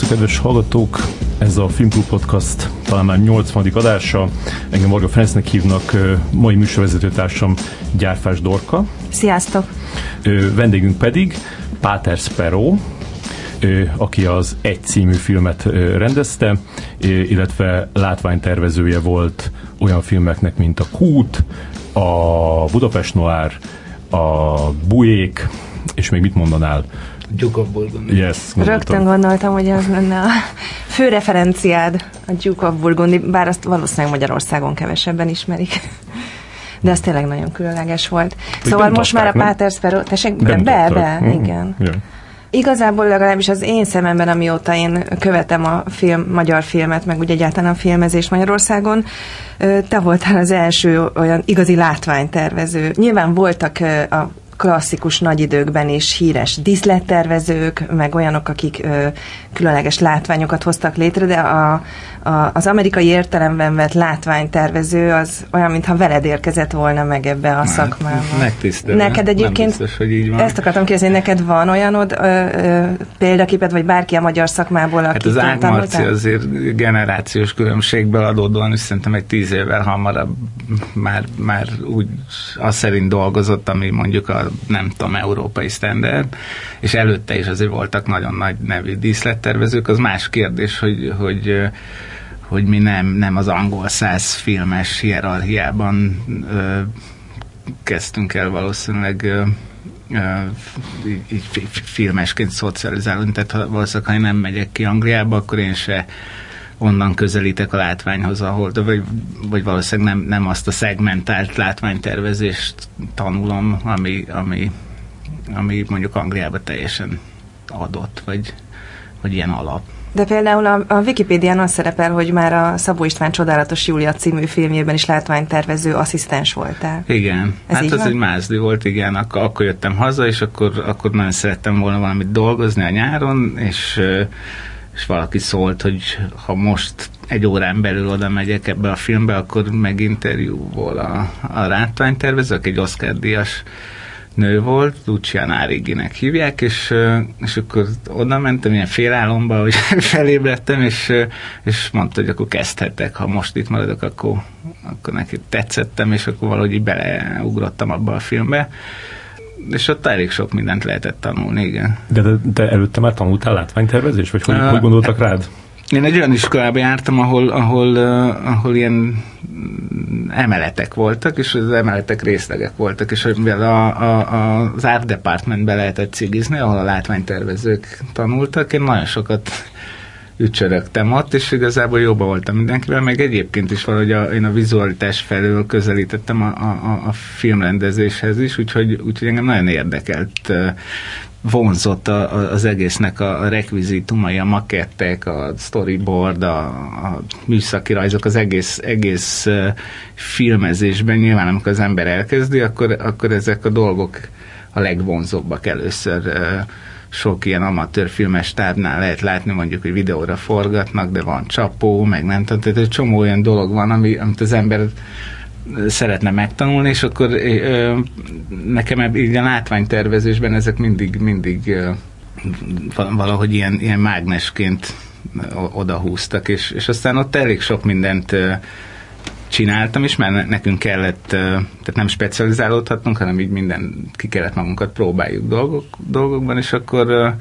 Szervusztok, kedves hallgatók! Ez a Filmklub Podcast talán már 80. adása. Engem Marga Ferencnek hívnak, mai műsorvezetőtársam Gyárfás Dorka. Sziasztok! Vendégünk pedig Páter Sparrow, aki az Egy című filmet rendezte, illetve látványtervezője volt olyan filmeknek, mint a Kút, a Budapest Noir, a Bujék, és még mit mondanál? Duke of Burgundy. Yes, gondoltam. Rögtön gondoltam, hogy az lenne a fő referenciád, a Duke of Burgundy, bár azt valószínűleg Magyarországon kevesebben ismerik. De ez tényleg nagyon különleges volt. Hogy szóval most már a nem? Páter Sparrow, tessék, be, be, be, Mhm. igen. Ja. Igazából legalábbis az én szememben, amióta én követem a film, magyar filmet, meg úgy egyáltalán a filmezés Magyarországon, te voltál az első olyan igazi látványtervező. Nyilván voltak a klasszikus nagy időkben is híres díszlettervezők, meg olyanok, akik ö, különleges látványokat hoztak létre, de a, a, az amerikai értelemben vett látványtervező az olyan, mintha veled érkezett volna meg ebbe a szakmába. Megtisztelő. Neked egyébként biztos, hogy így van. ezt akartam kérdezni, neked van olyanod ö, ö, példaképed, vagy bárki a magyar szakmából, aki Hát az Ágmarci azért generációs különbségből adódóan is szerintem egy tíz évvel hamarabb már, már úgy az szerint dolgozott, ami mondjuk a nem tudom, európai standard, és előtte is azért voltak nagyon nagy nevű díszlettervezők. Az más kérdés, hogy, hogy hogy mi nem, nem az angol száz filmes hierarchiában ö, kezdtünk el valószínűleg ö, így, így fi- fi- filmesként szocializálni, tehát ha, valószínűleg ha nem megyek ki Angliába, akkor én se onnan közelítek a látványhoz, ahol, vagy, vagy valószínűleg nem, nem azt a szegmentált látványtervezést tanulom, ami, ami, ami mondjuk Angliába teljesen adott, vagy, vagy ilyen alap. De például a, a Wikipédián az szerepel, hogy már a Szabó István Csodálatos Júlia című filmjében is látványtervező asszisztens voltál. Igen, Ez hát az van? egy mázli volt, igen, akkor, akkor jöttem haza, és akkor, akkor nagyon szerettem volna valamit dolgozni a nyáron, és, ö, és valaki szólt, hogy ha most egy órán belül oda megyek ebbe a filmbe, akkor meginterjúvol a, a látványtervező, aki egy Oscar-díjas nő volt, Luciana Ariginek hívják, és, és akkor oda mentem ilyen félálomba, hogy felébredtem, és, és mondta, hogy akkor kezdhetek, ha most itt maradok, akkor, akkor neki tetszettem, és akkor valahogy így beleugrottam abba a filmbe, és ott elég sok mindent lehetett tanulni, igen. De te, te előtte már tanultál látványtervezés? Vagy hogy, Ö, hogy gondoltak rád? Én egy olyan iskolába jártam, ahol, ahol, uh, ahol ilyen emeletek voltak, és az emeletek részlegek voltak, és mivel a, a, az art departmentbe lehetett cigizni, ahol a látványtervezők tanultak, én nagyon sokat ücsörögtem ott, és igazából jobban voltam mindenkivel, meg egyébként is valahogy a, én a vizualitás felől közelítettem a, a, a filmrendezéshez is, úgyhogy, úgyhogy engem nagyon érdekelt ö, vonzott a, a, az egésznek a, rekvizitumai, a makettek, a storyboard, a, a műszaki rajzok, az egész, egész filmezésben. Nyilván, amikor az ember elkezdi, akkor, akkor ezek a dolgok a legvonzóbbak először sok ilyen amatőr filmes tábnál lehet látni, mondjuk, hogy videóra forgatnak, de van csapó, meg nem tehát egy csomó olyan dolog van, ami, amit az ember szeretne megtanulni, és akkor ö, nekem ebb, így a látványtervezésben ezek mindig, mindig ö, val- valahogy ilyen, ilyen mágnesként odahúztak, és, és aztán ott elég sok mindent ö, csináltam is, mert ne- nekünk kellett, tehát nem specializálódhatnunk, hanem így minden, ki kellett magunkat próbáljuk dolgok, dolgokban, és akkor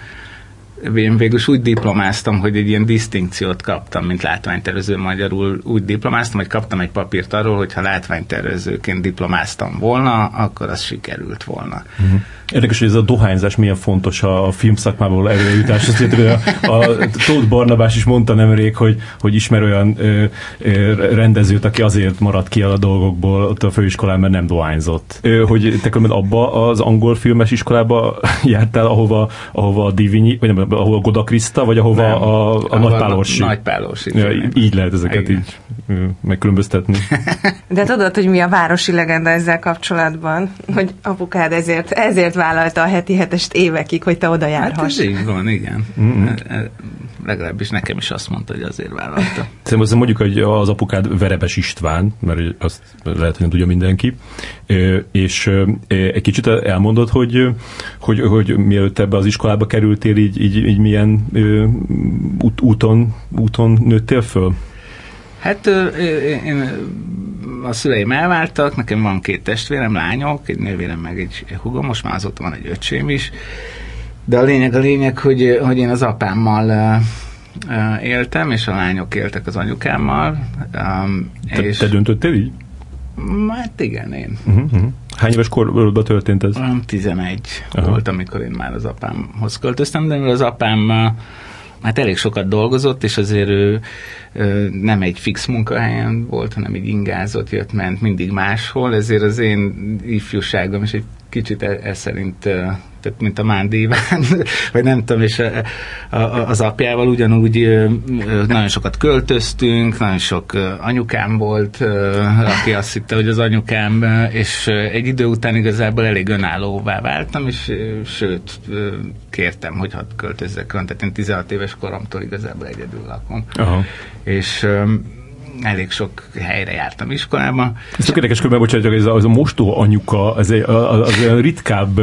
én végül úgy diplomáztam, hogy egy ilyen disztinkciót kaptam, mint látványtervező magyarul. Úgy diplomáztam, hogy kaptam egy papírt arról, hogy ha látványtervezőként diplomáztam volna, akkor az sikerült volna. Uh-huh. Érdekes, hogy ez a dohányzás milyen fontos a filmszakmából előjutás. Azt a, a Tóth Barnabás is mondta nemrég, hogy, hogy ismer olyan ö, ö, rendezőt, aki azért maradt ki a dolgokból ott a főiskolán, mert nem dohányzott. Ö, hogy te különben abba az angol filmes iskolába jártál, ahova, ahova a Divinyi, vagy nem, ahova a Goda Krista, vagy ahova Nem. a, a, a Nagypálorsi. Nagypálorsi. Ja, így lehet ezeket Igen. így ö, megkülönböztetni. De tudod, hogy mi a városi legenda ezzel kapcsolatban? Hogy apukád ezért, ezért vállalta a heti hetest évekig, hogy te oda Hát járhass. ez így van, igen. Mhm. Legalábbis nekem is azt mondta, hogy azért vállalta. Szerintem mondjuk, hogy az apukád Verebes István, mert azt lehet, hogy nem tudja mindenki, és egy kicsit elmondod, hogy, hogy, hogy mielőtt ebbe az iskolába kerültél, így, így egy milyen úton, úton nőttél föl? Hát én a szüleim elváltak, nekem van két testvérem, lányok, egy nővérem meg egy hugom, most már azóta van egy öcsém is, de a lényeg a lényeg, hogy, hogy én az apámmal éltem, és a lányok éltek az anyukámmal. Um, te, és te döntöttél így? Hát igen, én. Uh-huh. Hány éves korban történt ez? 11 uh-huh. volt, amikor én már az apámhoz költöztem, de az apám hát elég sokat dolgozott, és azért ő nem egy fix munkahelyen volt, hanem egy ingázott, jött, ment mindig máshol, ezért az én ifjúságom is egy kicsit ez e szerint tehát mint a Mándíván, vagy nem tudom, és a, a, az apjával ugyanúgy nagyon sokat költöztünk, nagyon sok anyukám volt, aki azt hitte, hogy az anyukám, és egy idő után igazából elég önállóvá váltam, és sőt, kértem, hogy hadd költözzek, tehát én 16 éves koromtól igazából egyedül lakom. Aha. És elég sok helyre jártam iskolába. Ez tök érdekes körben, bocsánat, ez a, az a mostó anyuka, az, egy, az, az olyan ritkább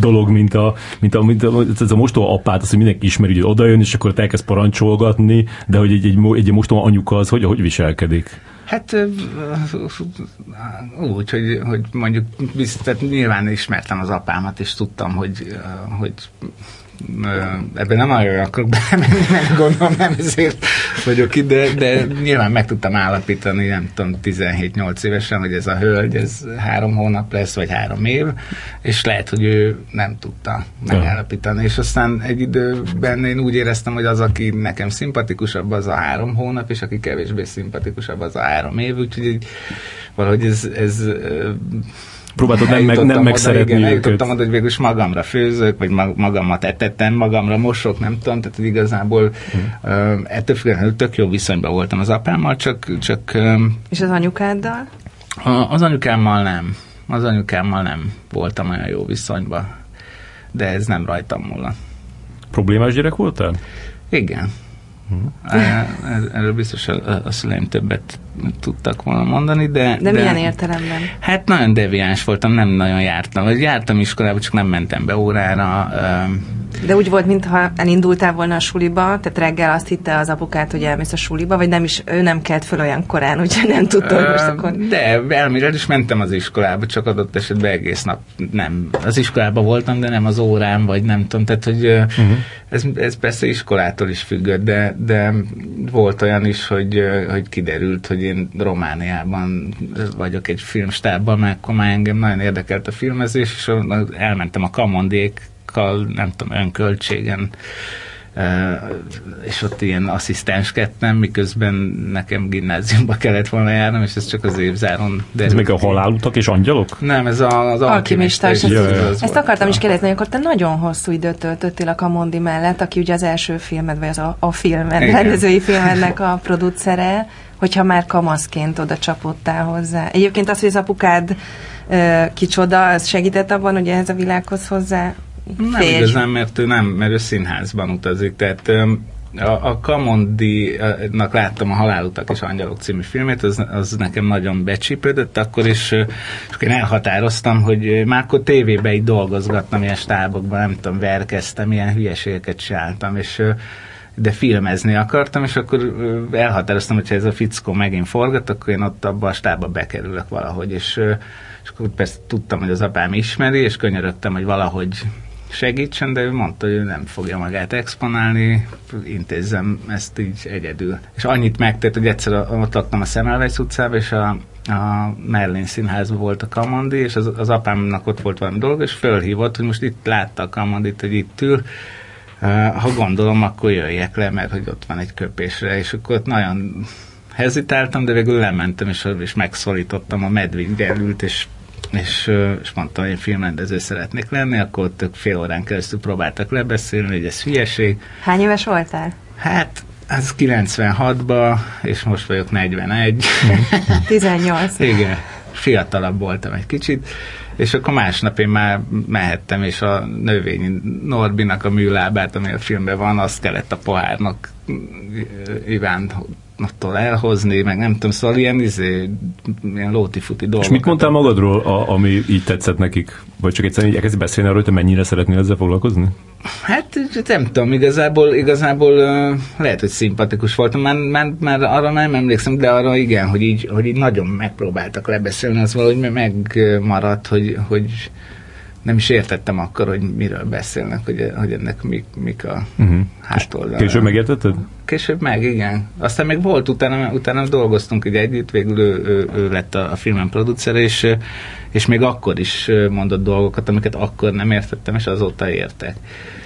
dolog, mint a, mint a, mint a, ez a mostó apát, az, hogy mindenki ismeri, hogy oda jön, és akkor elkezd parancsolgatni, de hogy egy, egy, egy, mostó anyuka az hogy, hogy viselkedik? Hát úgy, hogy, hogy mondjuk tehát nyilván ismertem az apámat, és tudtam, hogy, hogy ebben nem nagyon akarok belemenni, mert gondolom nem ezért vagyok itt, de, de nyilván meg tudtam állapítani, nem tudom, 17-8 évesen, hogy ez a hölgy, ez három hónap lesz, vagy három év, és lehet, hogy ő nem tudta megállapítani, és aztán egy időben én úgy éreztem, hogy az, aki nekem szimpatikusabb, az a három hónap, és aki kevésbé szimpatikusabb, az a három év, úgyhogy valahogy ez, ez próbáltad nem, meg, nem megszeretni igen, őket. Eljutottam oda, hogy végül magamra főzök, vagy magamat etettem, magamra mosok, nem tudom, tehát igazából hmm. uh, ettől függetlenül tök jó viszonyban voltam az apámmal, csak... csak um, És az anyukáddal? A, az anyukámmal nem. Az anyukámmal nem voltam olyan jó viszonyban. De ez nem rajtam múlva. Problémás gyerek voltál? Igen. Erről biztos a, a szüleim többet tudtak volna mondani, de... De, de milyen értelemben? Hát nagyon deviáns voltam, nem nagyon jártam. Vagy jártam iskolába, csak nem mentem be órára. De úgy volt, mintha elindultál volna a suliba, tehát reggel azt hitte az apukát, hogy elmész a suliba, vagy nem is, ő nem kelt föl olyan korán, úgyhogy nem tudta, hogy most akkor... De elmélet is mentem az iskolába, csak adott esetben egész nap nem. Az iskolába voltam, de nem az órán, vagy nem tudom, tehát hogy uh-huh. ez, ez persze iskolától is függött, de, de volt olyan is, hogy, hogy kiderült, hogy én Romániában vagyok egy filmstábban, mert akkor már engem nagyon érdekelt a filmezés, és elmentem a kamondékkal, nem tudom, önköltségen és ott ilyen asszisztenskedtem, miközben nekem gimnáziumba kellett volna járnom, és ez csak az évzáron Ez még a halálutak és angyalok? Nem, ez a, az alkimista. Ezt, ezt akartam is kérdezni, hogy akkor te nagyon hosszú időt töltöttél a Kamondi mellett, aki ugye az első filmed, vagy az a, a filmed, rendezői filmednek a producere, hogyha már kamaszként oda csapottál hozzá. Egyébként az, hogy az apukád kicsoda, az segített abban, hogy ehhez a világhoz hozzá nem igazán, mert ő nem, mert ő színházban utazik, tehát a, a Kamondi-nak láttam a Halálutak és Angyalok című filmét, az, az nekem nagyon becsípődött. Akkor, is, és én elhatároztam, hogy már akkor tévébe így dolgozgattam, ilyen stábokban, nem tudom, verkeztem, ilyen hülyeségeket csináltam, és de filmezni akartam, és akkor elhatároztam, hogy ha ez a fickó megint forgat, akkor én ott abba a stábba bekerülök valahogy, és, és akkor persze tudtam, hogy az apám ismeri, és könyörögtem, hogy valahogy segítsen, de ő mondta, hogy ő nem fogja magát exponálni, intézzem ezt így egyedül. És annyit megtett, hogy egyszer ott laktam a Szemelweis utcában, és a, a Merlin színházban volt a Kamandi, és az, az apámnak ott volt valami dolog, és fölhívott, hogy most itt látta a Kamandit, hogy itt ül, ha gondolom, akkor jöjjek le, mert hogy ott van egy köpésre, és akkor ott nagyon hezitáltam, de végül lementem, és, és megszólítottam a ült, és és, és mondtam, hogy én filmrendező szeretnék lenni, akkor ott fél órán keresztül próbáltak lebeszélni, hogy ez hülyeség. Hány éves voltál? Hát, az 96-ban, és most vagyok 41. 18. Igen, fiatalabb voltam egy kicsit, és akkor másnap én már mehettem, és a növényi Norbinak a műlábát, ami a filmben van, azt kellett a pohárnak Iván attól elhozni, meg nem tudom, szóval ilyen, izé, ilyen lóti-futi dolgok. És mit mondtál magadról, a, ami így tetszett nekik? Vagy csak egyszerűen így elkezdi beszélni arról, hogy te mennyire szeretnél ezzel foglalkozni? Hát nem tudom, igazából, igazából lehet, hogy szimpatikus voltam, már, már, már arra nem emlékszem, de arra igen, hogy így, hogy így nagyon megpróbáltak lebeszélni, az valahogy megmaradt, hogy, hogy nem is értettem akkor, hogy miről beszélnek, hogy, hogy ennek mik, mik a uh-huh. hátoldala. Később megértetted? Később meg, igen. Aztán még volt, utána, utána dolgoztunk egy együtt, végül ő, ő, ő lett a, a filmen producer, és, és még akkor is mondott dolgokat, amiket akkor nem értettem, és azóta értek.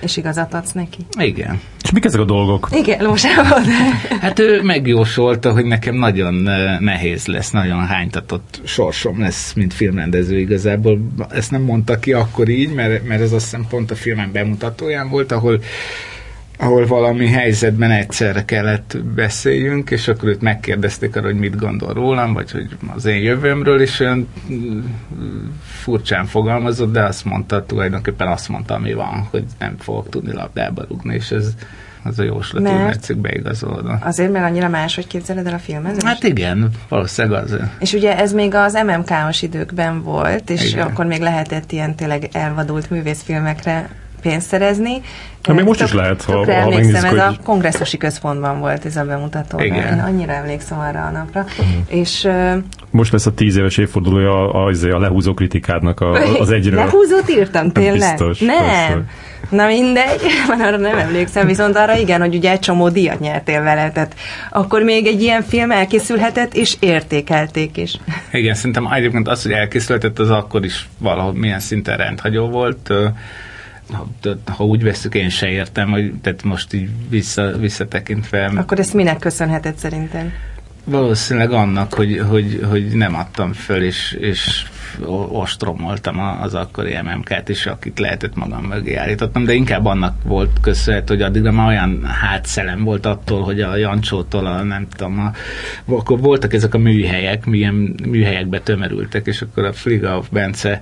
És igazat adsz neki? Igen. És mik ezek a dolgok? Igen, Lósában. hát ő megjósolta, hogy nekem nagyon nehéz lesz, nagyon hánytatott sorsom lesz, mint filmrendező igazából. Ezt nem mondta ki akkor így, mert, mert ez azt hiszem pont a filmen bemutatóján volt, ahol ahol valami helyzetben egyszerre kellett beszéljünk, és akkor őt megkérdezték arra, hogy mit gondol rólam, vagy hogy az én jövőmről, és olyan mm, furcsán fogalmazott, de azt mondta, tulajdonképpen azt mondta, ami van, hogy nem fogok tudni labdába rúgni, és ez az a jóslat mert beigazolódott. Azért, mert annyira máshogy képzeled el a filmet? Hát igen, valószínűleg az. És ugye ez még az MMK-os időkben volt, és igen. akkor még lehetett ilyen tényleg elvadult művészfilmekre pénzt szerezni. Ha még most tök, is lehet, ha, ha megnézzük, ez hogy... a kongresszusi központban volt ez a bemutató. Igen. Én annyira emlékszem arra a napra. Uh-huh. És, uh, most lesz a tíz éves évfordulója a, a, a lehúzó kritikádnak a, az egyről. Lehúzót írtam tényleg? Biztos, nem. Persze. Na mindegy, már arra nem emlékszem, viszont arra igen, hogy ugye egy csomó díjat nyertél vele, tehát akkor még egy ilyen film elkészülhetett, és értékelték is. Igen, szerintem egyébként az, hogy elkészülhetett, az akkor is valahol milyen szinten rendhagyó volt ha, ha úgy veszük, én se értem, hogy tehát most így vissza, visszatekintve... Akkor ezt minek köszönheted szerintem? Valószínűleg annak, hogy, hogy, hogy nem adtam föl, és, és ostromoltam az akkori MMK-t is, akit lehetett magam mögé állítottam, de inkább annak volt köszönhető, hogy addigra már olyan hátszelem volt attól, hogy a Jancsótól, a nem tudom, a, akkor voltak ezek a műhelyek, milyen műhelyekbe tömörültek, és akkor a Fliga of Bence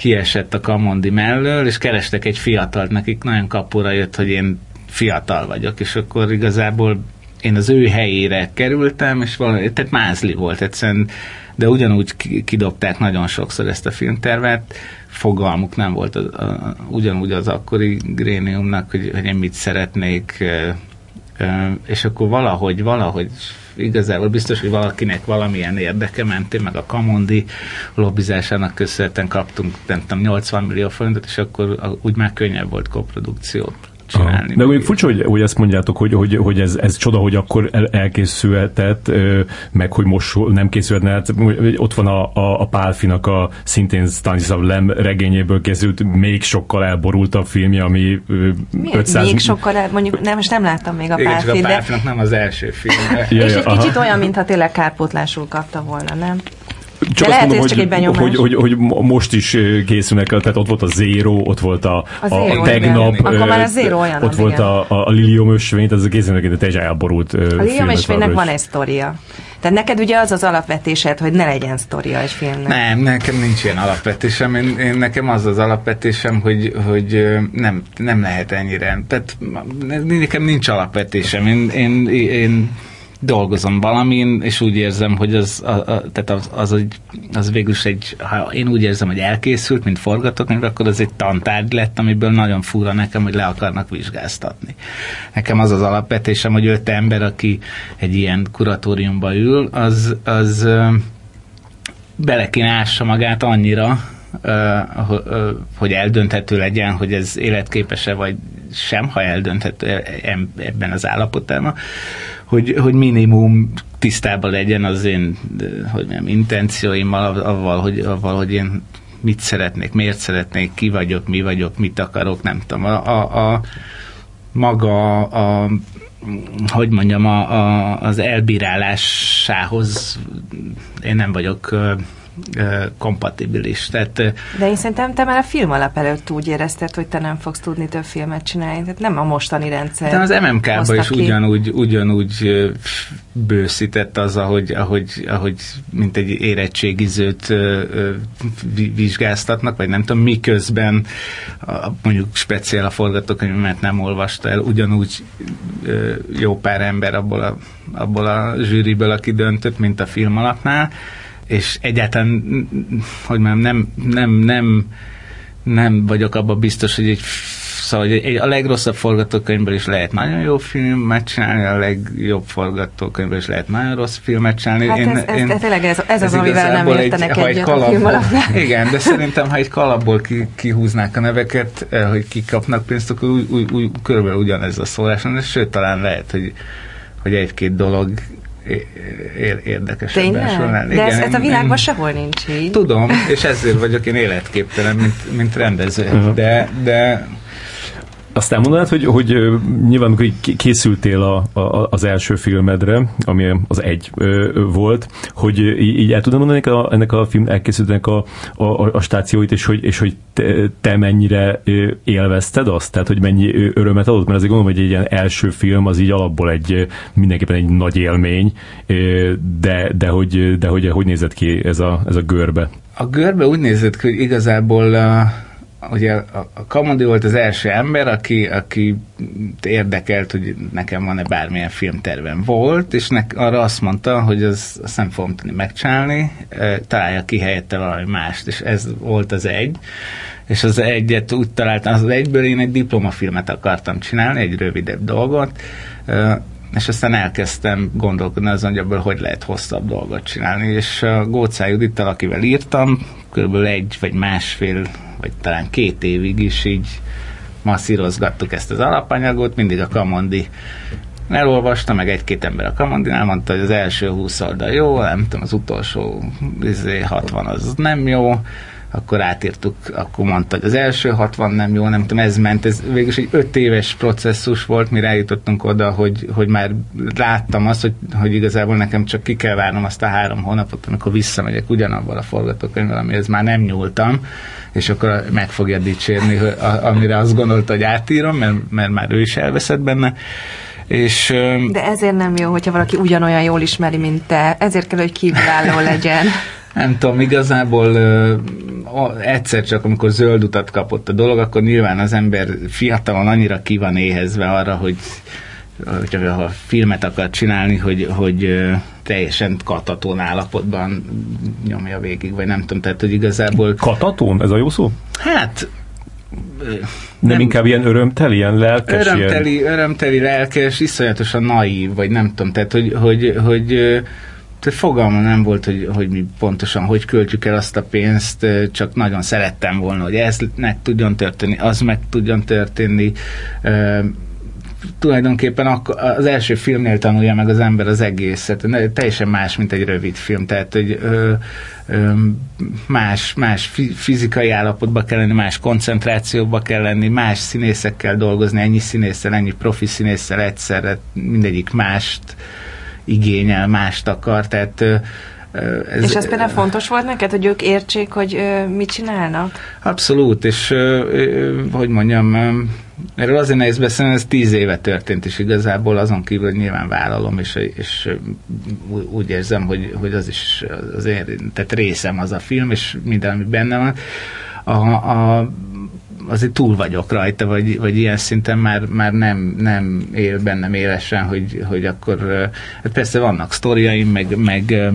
kiesett a Kamondi mellől, és kerestek egy fiatalt, nekik nagyon kapura jött, hogy én fiatal vagyok, és akkor igazából én az ő helyére kerültem, és valami, tehát mázli volt egyszerűen, de ugyanúgy kidobták nagyon sokszor ezt a filmtervet, fogalmuk nem volt a, a, ugyanúgy az akkori gréniumnak, hogy, hogy én mit szeretnék, és akkor valahogy, valahogy igazából biztos, hogy valakinek valamilyen érdeke ment, meg a Kamondi lobbizásának köszönhetően kaptunk, nem tudom, 80 millió forintot, és akkor úgy már könnyebb volt koprodukciót csinálni. De még furcsa, hogy, hogy ezt mondjátok, hogy, hogy, hogy ez, ez csoda, hogy akkor el, elkészülhetett, meg hogy most nem készülhetne. Hát, ott van a, a, a Pálfinak a szintén Stanislav Lem regényéből készült, még sokkal elborultabb filmje, ami Miért 500... Még sokkal el, mondjuk nem, most nem láttam még a Pálfit, de... a Pálfinak nem az első film. ja, és egy kicsit olyan, mintha tényleg kárpótlásul kapta volna, nem? Csak De azt lehet, mondom, hogy, csak hogy, hogy, hogy, most is készülnek, tehát ott volt a Zero, ott volt a, a, a, a tegnap, Akkor már a Zero olyan, ott volt a, a, a Lilium ösvény, tehát ez készülnek egy teljesen elborult A Lilium ösvénynek van egy sztoria. Tehát neked ugye az az alapvetésed, hogy ne legyen sztoria egy filmnek. Nem, nekem nincs ilyen alapvetésem. Én, én nekem az az alapvetésem, hogy, hogy nem, nem lehet ennyire. Tehát nekem nincs alapvetésem. Én, én, én dolgozom valamin, és úgy érzem, hogy az, a, a, tehát az, az, az, az végül is egy, ha én úgy érzem, hogy elkészült, mint forgatókönyv, akkor az egy tantárgy lett, amiből nagyon fura nekem, hogy le akarnak vizsgáztatni. Nekem az az alapvetésem, hogy öt ember, aki egy ilyen kuratóriumba ül, az, az bele magát annyira, hogy eldönthető legyen, hogy ez életképes-e vagy sem, ha eldönthető ebben az állapotában, hogy, hogy minimum tisztában legyen az én hogy nem, intencióimmal, avval, hogy, avval, hogy én mit szeretnék, miért szeretnék, ki vagyok, mi vagyok, mit akarok, nem tudom. A, a, a maga a hogy mondjam, a, a, az elbírálásához én nem vagyok kompatibilis. Tehát, De én szerintem te már a film alap előtt úgy érezted, hogy te nem fogsz tudni több filmet csinálni. Tehát nem a mostani rendszer. De az MMK-ban is ugyanúgy, ugyanúgy bőszített az, ahogy, ahogy, ahogy mint egy érettségizőt vizsgáztatnak, vagy nem tudom, miközben mondjuk speciál a forgatókönyvemet nem olvasta el, ugyanúgy jó pár ember abból a, abból a zsűriből, aki döntött, mint a film alapnál, és egyáltalán, hogy már nem, nem, nem, nem vagyok abban biztos, hogy egy Szóval hogy egy, a legrosszabb forgatókönyvből is lehet nagyon jó filmet csinálni, a legjobb forgatókönyvből is lehet nagyon rossz filmet csinálni. Hát én, ez, ez, én, ez, tényleg ez, ez, az, amivel nem értenek egy, egyet kalap, a film Igen, de szerintem, ha egy kalapból ki, kihúznák a neveket, eh, hogy kikapnak pénzt, akkor úgy, úgy, úgy, körülbelül ugyanez a szólás, sőt, talán lehet, hogy, hogy egy-két dolog érdekesebben során. De ez, ez a világban én, sehol nincs így. Tudom, és ezért vagyok én életképtelen, mint, mint rendező. Uh-huh. De, de azt elmondanád, hogy, hogy nyilván amikor készültél a, a, az első filmedre, ami az egy volt, hogy így el tudod mondani ennek a, ennek a film elkészültnek a, a, a stációit, és hogy, és hogy te, mennyire élvezted azt, tehát hogy mennyi örömet adott, mert azért gondolom, hogy egy ilyen első film az így alapból egy mindenképpen egy nagy élmény, de, de, hogy, de hogy, hogy nézett ki ez a, ez a görbe? A görbe úgy nézett ki, hogy igazából ugye a, a Kamodi volt az első ember, aki, aki érdekelt, hogy nekem van-e bármilyen filmtervem volt, és nek, arra azt mondta, hogy az, azt nem fogom tudni megcsinálni, találja ki helyette valami mást, és ez volt az egy. És az egyet úgy találtam, az egyből én egy diplomafilmet akartam csinálni, egy rövidebb dolgot, és aztán elkezdtem gondolkodni azon, hogy ebből hogy lehet hosszabb dolgot csinálni, és a Gócá Judittal, akivel írtam, körülbelül egy vagy másfél vagy talán két évig is így masszírozgattuk ezt az alapanyagot, mindig a Kamondi elolvasta, meg egy-két ember a Kamondinál mondta, hogy az első 20 oldal jó, nem tudom, az utolsó 60 izé, az nem jó, akkor átírtuk, akkor mondta, hogy az első 60 nem jó, nem tudom, ez ment, ez végül egy öt éves processzus volt, mire eljutottunk oda, hogy, hogy már láttam azt, hogy, hogy igazából nekem csak ki kell várnom azt a három hónapot, amikor visszamegyek ugyanabban a forgatókönyvvel, amihez már nem nyúltam, és akkor meg fogja dicsérni, amire azt gondolta, hogy átírom, mert, mert már ő is elveszett benne. És, De ezért nem jó, hogyha valaki ugyanolyan jól ismeri, mint te. Ezért kell, hogy kívülálló legyen. Nem tudom, igazából egyszer csak, amikor zöld utat kapott a dolog, akkor nyilván az ember fiatalon annyira ki van éhezve arra, hogy hogyha ha filmet akar csinálni, hogy, hogy teljesen katatón állapotban nyomja végig, vagy nem tudom, tehát hogy igazából... Katatón? Ez a jó szó? Hát nem, nem inkább ilyen örömteli, ilyen lelkes? Örömteli, ilyen... örömteli lelkes, iszonyatosan naív, vagy nem tudom, tehát hogy, hogy, hogy tehát fogalma nem volt, hogy, hogy mi pontosan hogy költjük el azt a pénzt, csak nagyon szerettem volna, hogy ez meg tudjon történni, az meg tudjon történni tulajdonképpen az első filmnél tanulja meg az ember az egészet. Teljesen más, mint egy rövid film. Tehát, hogy ö, ö, más, más fizikai állapotba kell lenni, más koncentrációba kell lenni, más színészekkel dolgozni, ennyi színésszel, ennyi profi színésszel egyszerre, mindegyik mást igényel, mást akar. Tehát ez, és ez például fontos volt neked, hogy ők értsék, hogy mit csinálnak? Abszolút, és hogy mondjam, Erről azért nehéz beszélni, ez tíz éve történt, és igazából azon kívül, hogy nyilván vállalom, és, és úgy érzem, hogy, hogy az is az én, tehát részem az a film, és minden, ami benne van. A, a, azért túl vagyok rajta, vagy, vagy ilyen szinten már, már nem, nem él bennem élesen, hogy, hogy akkor hát persze vannak sztoriaim, meg, meg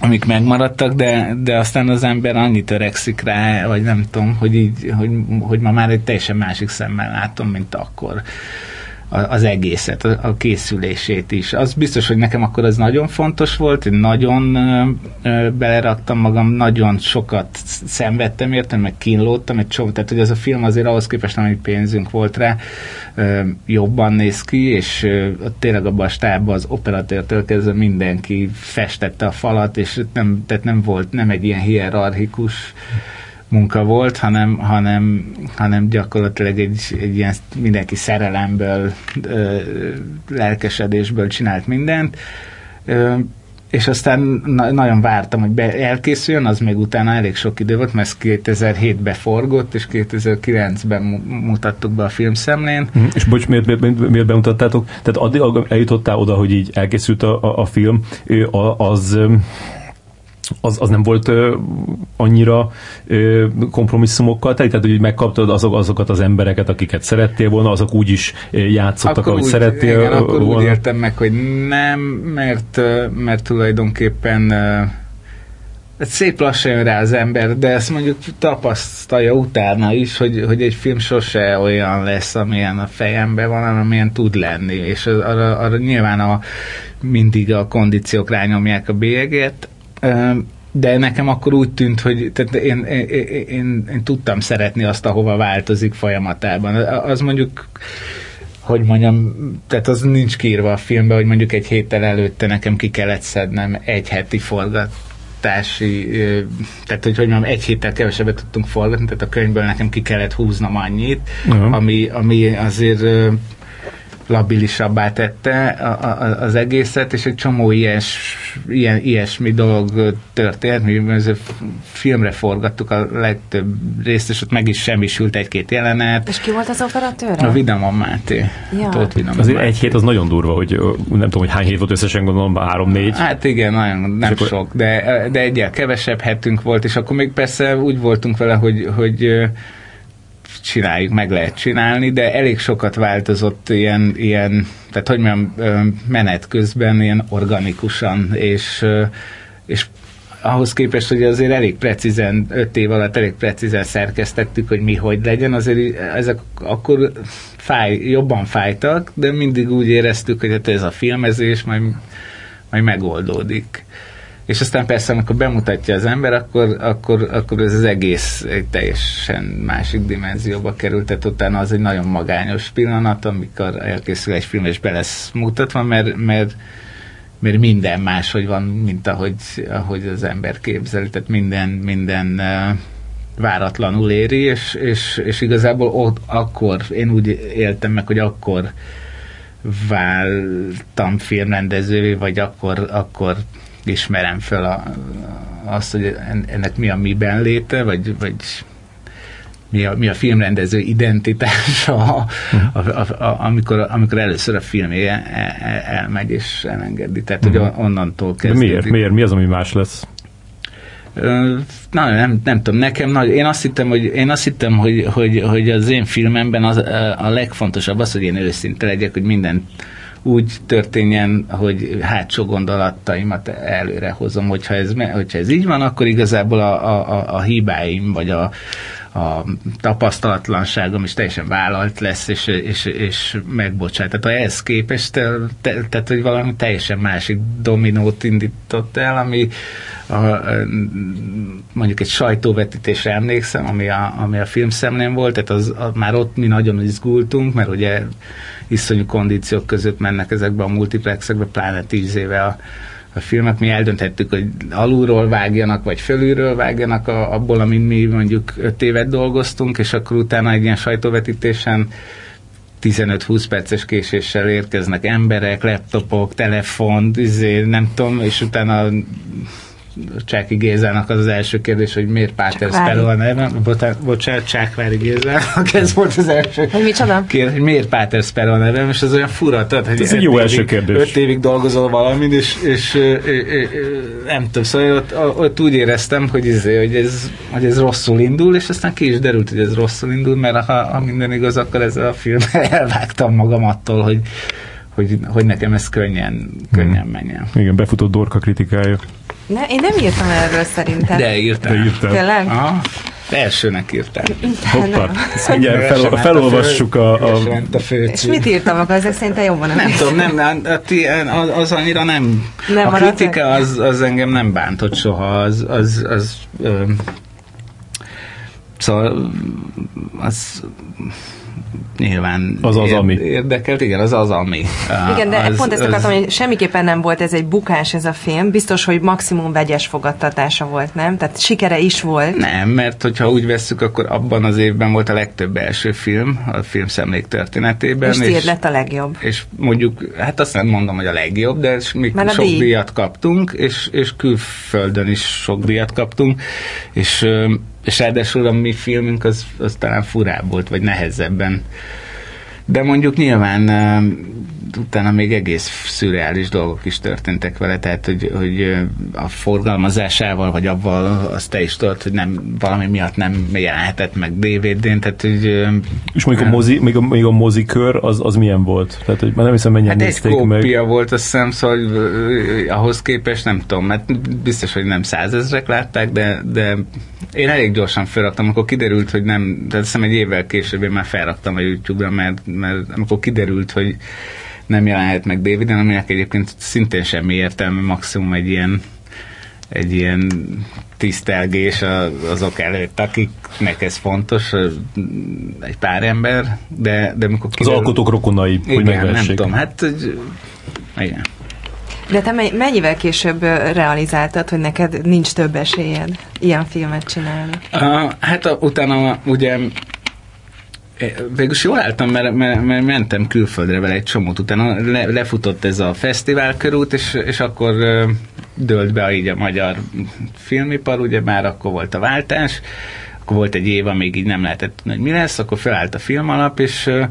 amik megmaradtak, de, de aztán az ember annyit törekszik rá, vagy nem tudom, hogy, így, hogy, hogy ma már egy teljesen másik szemmel látom, mint akkor az egészet, a készülését is. Az biztos, hogy nekem akkor ez nagyon fontos volt, én nagyon beleraktam magam, nagyon sokat szenvedtem értem, meg kínlódtam, egy csomó, tehát hogy ez a film azért ahhoz képest, amennyi pénzünk volt rá, jobban néz ki, és tényleg abban a stábban az operatőrtől kezdve mindenki festette a falat, és nem, tehát nem volt, nem egy ilyen hierarchikus munka volt, hanem, hanem, hanem gyakorlatilag egy, egy ilyen mindenki szerelemből, ö, lelkesedésből csinált mindent. Ö, és aztán na- nagyon vártam, hogy be elkészüljön, az még utána elég sok idő volt, mert 2007-ben forgott, és 2009-ben mu- mutattuk be a filmszemlén. Mhm. És bocs, miért, miért, miért, bemutattátok? Tehát addig eljutottál oda, hogy így elkészült a, a, a film, az az, az nem volt ö, annyira ö, kompromisszumokkal teli, tehát hogy megkaptad azok, azokat az embereket, akiket szerettél volna, azok úgy is játszottak, akkor ahogy úgy, szerettél igen, akkor volna. úgy értem meg, hogy nem, mert, mert tulajdonképpen szép lassan jön rá az ember, de ezt mondjuk tapasztalja utána is, hogy, hogy egy film sose olyan lesz, amilyen a fejemben van, hanem amilyen tud lenni, és arra, arra nyilván a, mindig a kondíciók rányomják a bélyeget, de nekem akkor úgy tűnt, hogy tehát én, én, én, én tudtam szeretni azt, ahova változik folyamatában. Az mondjuk hogy mondjam, tehát az nincs kiírva a filmben, hogy mondjuk egy héttel előtte nekem ki kellett szednem egy heti forgatási, tehát hogy, hogy mondjam, egy héttel kevesebbet tudtunk forgatni, tehát a könyvből nekem ki kellett húznom annyit, uh-huh. ami, ami azért labilisabbá tette a, a, az egészet, és egy csomó ilyes, ilyen, ilyesmi dolog történt. Mi ez filmre forgattuk a legtöbb részt, és ott meg is semmisült egy-két jelenet. És ki volt az operatőr? A Vidamon Máté. Ja. Tóth Vidamon Azért Máté. egy hét az nagyon durva, hogy nem tudom, hogy hány hét volt összesen, gondolom, három-négy. Hát igen, nagyon, nem akkor- sok, de, de egyel kevesebb hetünk volt, és akkor még persze úgy voltunk vele, hogy, hogy csináljuk, meg lehet csinálni, de elég sokat változott ilyen, ilyen tehát hogy mondjam, menet közben ilyen organikusan, és, és ahhoz képest, hogy azért elég precízen, öt év alatt elég precízen szerkesztettük, hogy mi hogy legyen, azért ezek akkor fáj, jobban fájtak, de mindig úgy éreztük, hogy hát ez a filmezés majd, majd megoldódik. És aztán persze, amikor bemutatja az ember, akkor, akkor, akkor ez az egész egy teljesen másik dimenzióba került, tehát utána az egy nagyon magányos pillanat, amikor elkészül egy film, és be lesz mutatva, mert, mert, mert minden máshogy van, mint ahogy, ahogy az ember képzeli, tehát minden, minden uh, váratlanul éri, és, és, és igazából ott akkor, én úgy éltem meg, hogy akkor váltam filmrendezővé, vagy akkor, akkor ismerem fel a, azt, hogy en- ennek mi a miben léte, vagy, vagy mi a, mi a filmrendező identitása, a, a, a, a, amikor, amikor először a filmé el, el, elmegy és elengedi. Tehát, hogy on- onnantól De kezdődik. miért? Miért? Mi az, ami más lesz? Na, nem, nem tudom, nekem nagy, én azt hittem, hogy, én azt hittem, hogy, hogy, hogy az én filmemben az, a legfontosabb az, hogy én őszinte legyek, hogy minden úgy történjen, hogy hátsó gondolataimat előre hozom. Hogyha ez, hogyha ez így van, akkor igazából a, a, a hibáim, vagy a, a tapasztalatlanságom is teljesen vállalt lesz, és, és, és megbocsát. Tehát ehhez képest, te, tehát hogy valami teljesen másik dominót indított el, ami a, a, mondjuk egy sajtóvetítésre emlékszem, ami a, ami a filmszemlén volt, tehát az, a, már ott mi nagyon izgultunk, mert ugye iszonyú kondíciók között mennek ezekbe a multiplexekbe, pláne tíz éve a, a filmek, mi eldönthettük, hogy alulról vágjanak, vagy fölülről vágjanak a, abból, amin mi mondjuk öt évet dolgoztunk, és akkor utána egy ilyen sajtóvetítésen 15-20 perces késéssel érkeznek emberek, laptopok, telefon, izé, nem tudom, és utána Csáki Gézának az az első kérdés, hogy miért Páter. Spero a nevem. Bocsánat, Csákvári Gézának ez volt az első Hogy micsoda? kérdés, hogy miért Páter Spero a nevem, és ez olyan fura, tudod, hogy Ez egy jó évig- első kérdés. Öt évig dolgozol valamin, és, és ö, ö, ö, ö, nem tudom, szóval ott, ott úgy éreztem, hogy, izé, hogy, ez, hogy ez rosszul indul, és aztán ki is derült, hogy ez rosszul indul, mert ha, ha minden igaz, akkor ezzel a film elvágtam magam attól, hogy, hogy, hogy nekem ez könnyen, könnyen menjen. Igen, befutott Dorka kritikája. Ne, én nem írtam erről szerintem. De írtam. De írtam. Tényleg? Aha. Elsőnek írtam. Hoppá. Ezt mindjárt fel, felolvassuk a... a a fő És mit írtam akkor? Ezek szerintem jobban Nem tudom, nem, nem, a ti- az, az annyira nem... Nem a kritika az, az engem nem bántott soha, az, az, az ö, szóval az nyilván Az az, ami. érdekelt. Igen, az az, ami. Igen, de az, pont ezt az- akartam, hogy semmiképpen nem volt ez egy bukás ez a film. Biztos, hogy maximum vegyes fogadtatása volt, nem? Tehát sikere is volt. Nem, mert hogyha úgy vesszük, akkor abban az évben volt a legtöbb első film a filmszemlék történetében. És tiéd lett a legjobb. és mondjuk, hát azt nem mondom, hogy a legjobb, de mi a sok díj. díjat kaptunk, és, és külföldön is sok díjat kaptunk, és, és ráadásul a mi filmünk az, az talán furább volt, vagy nehezebben. De mondjuk nyilván ö, utána még egész szürreális dolgok is történtek vele, tehát hogy, hogy ö, a forgalmazásával, vagy avval azt te is tudod, hogy nem, valami miatt nem jelenhetett meg DVD-n, tehát hogy ö, És mondjuk a, mozi, még a, még a mozikör, az, az milyen volt? Tehát, hogy már nem hiszem, mennyien Hát egy nézték kópia meg. volt, azt hiszem, szóval hogy, ö, ahhoz képest nem tudom, mert biztos, hogy nem százezrek látták, de, de én elég gyorsan felraktam, amikor kiderült, hogy nem, tehát hiszem egy évvel később én már felraktam a YouTube-ra, mert, mert amikor kiderült, hogy nem jelenhet meg David-en, aminek egyébként szintén semmi értelme, maximum egy ilyen egy ilyen tisztelgés azok előtt, akiknek ez fontos, egy pár ember, de, de amikor Az alkotók rokonai, hogy igen, nem megvessék. tudom, hát hogy- igen. De te me- mennyivel később realizáltad, hogy neked nincs több esélyed ilyen filmet csinálni? Uh, hát a, utána ugye végülis jól álltam, mert, mert, mert mentem külföldre vele egy csomót, utána le, lefutott ez a fesztivál körút, és, és akkor dölt be így a magyar filmipar, ugye már akkor volt a váltás, akkor volt egy év, amíg így nem lehetett tudni, hogy mi lesz, akkor felállt a film alap, és uh,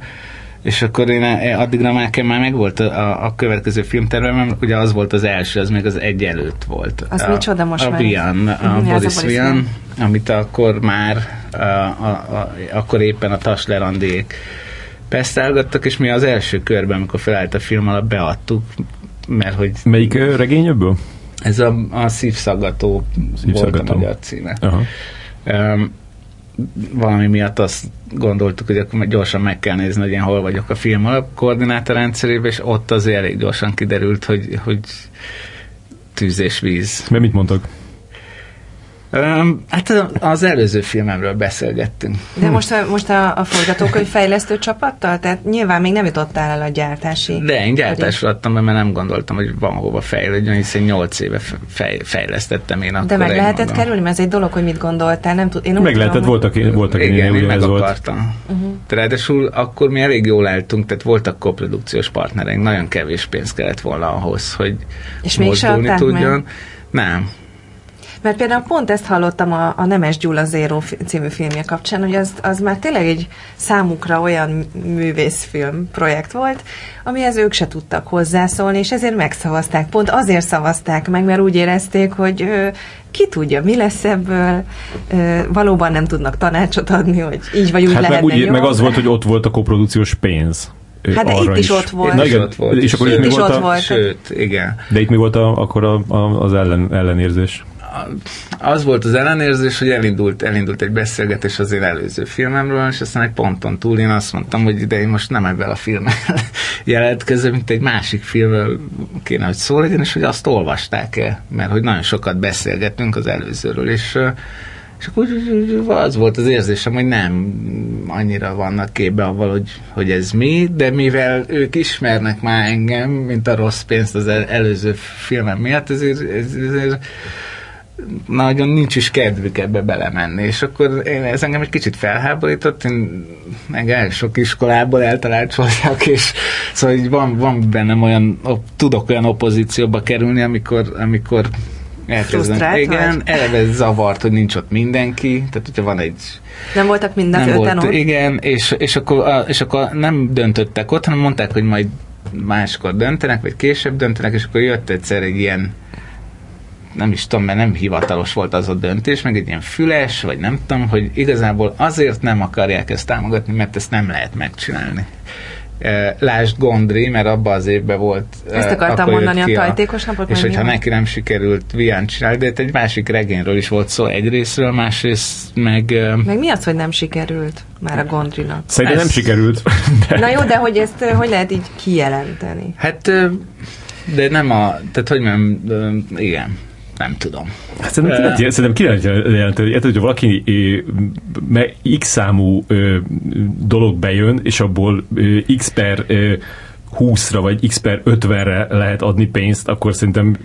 és akkor én eh, addigra már, nekem már megvolt a, a következő filmtervem, ugye az volt az első, az még az egy előtt volt. Az a, micsoda most a már? Vian, a a Boris Vian, Vian. amit akkor már a, a, a, akkor éppen a Taslerandék pesztálgattak, és mi az első körben, amikor felállt a film alap, beadtuk, mert hogy Melyik ö, regény ebből? ez a, a szívszaggató, volt a Szívszaggató. magyar címe. Aha. Um, valami miatt azt gondoltuk, hogy akkor gyorsan meg kell nézni, hogy én hol vagyok a film alap koordinátor rendszerében, és ott azért elég gyorsan kiderült, hogy, hogy tűz és víz. Mert mit mondtak? Hát az előző filmemről beszélgettünk. De most a, most a, a forgatókönyv fejlesztő csapattal? Tehát nyilván még nem jutottál el a gyártási... De én gyártásra adtam mert nem gondoltam, hogy van hova fejlődjön, hiszen 8 éve fej, fejlesztettem én akkor De meg lehetett magam. kerülni, mert ez egy dolog, hogy mit gondoltál, nem tud, én Meg lehetett, tudom, voltak, voltak Igen, ilyen, én meg ugyanez volt. akartam. Uh-huh. Ráadásul akkor mi elég jól álltunk, tehát voltak koprodukciós partnereink, nagyon kevés pénz kellett volna ahhoz, hogy És mozdulni adták meg? tudjon. Nem. Mert például pont ezt hallottam a, a Nemes Gyula Zero című filmje kapcsán, hogy az, az már tényleg egy számukra olyan művészfilm projekt volt, amihez ők se tudtak hozzászólni, és ezért megszavazták. Pont azért szavazták meg, mert úgy érezték, hogy ö, ki tudja, mi lesz ebből, ö, valóban nem tudnak tanácsot adni, hogy így vagy úgy Hát meg, lehetne úgy, jobb. meg az volt, hogy ott volt a koprodukciós pénz. Hát de arra itt is ott volt. Na igen, ott volt, és akkor itt itt mi is volt, ott a, volt. Sőt, igen. de itt mi volt a, akkor a, a, az ellen, ellenérzés? Az volt az ellenérzés, hogy elindult, elindult egy beszélgetés az én előző filmemről, és aztán egy ponton túl én azt mondtam, hogy ide én most nem ebben a filmmel jelentkezem, mint egy másik filmmel kéne, hogy szó legyen, és hogy azt olvasták-e, mert hogy nagyon sokat beszélgettünk az előzőről, és és akkor az volt az érzésem, hogy nem annyira vannak képbe avval, hogy, hogy ez mi, de mivel ők ismernek már engem, mint a rossz pénzt az el- előző filmem miatt, ezért, ezért nagyon nincs is kedvük ebbe belemenni, és akkor én, ez engem egy kicsit felháborított, én engem sok iskolából eltalácsoltak, és szóval így van, van bennem olyan, op, tudok olyan opozícióba kerülni, amikor, amikor elkezdem. Igen, eleve zavart, hogy nincs ott mindenki, tehát hogyha van egy Nem voltak mind nem volt, ott? igen, és, és, akkor, és akkor nem döntöttek ott, hanem mondták, hogy majd máskor döntenek, vagy később döntenek, és akkor jött egyszer egy ilyen nem is tudom, mert nem hivatalos volt az a döntés, meg egy ilyen füles, vagy nem tudom, hogy igazából azért nem akarják ezt támogatni, mert ezt nem lehet megcsinálni. Eh, Lásd Gondri, mert abban az évben volt. eh, Ezt akartam mondani, a tajtékos napot, És hogyha neki nem sikerült Vian csinálni, de itt egy másik regényről is volt szó egyrésztről, másrészt meg... eh, Meg mi az, hogy nem sikerült már a Gondrinak? Szerintem Ez- nem sikerült. De Na jó, de hogy ezt hogy lehet így kijelenteni? Hát, de nem a, tehát hogy nem, igen. Nem tudom. Hát szerintem, ki lehet, szerintem ki lehet jelenteni, hogy, hogy valaki x számú dolog bejön, és abból x per 20-ra vagy x per 50-re lehet adni pénzt, akkor szerintem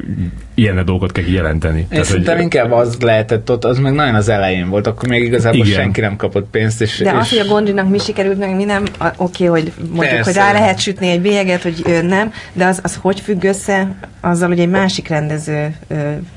ilyen dolgokat kell jelenteni. Én Tehát, szerintem hogy... inkább az lehetett ott, az meg nagyon az elején volt, akkor még igazából igen. senki nem kapott pénzt. És, De és... az, hogy a Gondinak mi sikerült, meg mi nem, oké, okay, hogy mondjuk, Persze. hogy rá lehet sütni egy bélyeget, hogy ő nem, de az, az hogy függ össze azzal, hogy egy másik rendező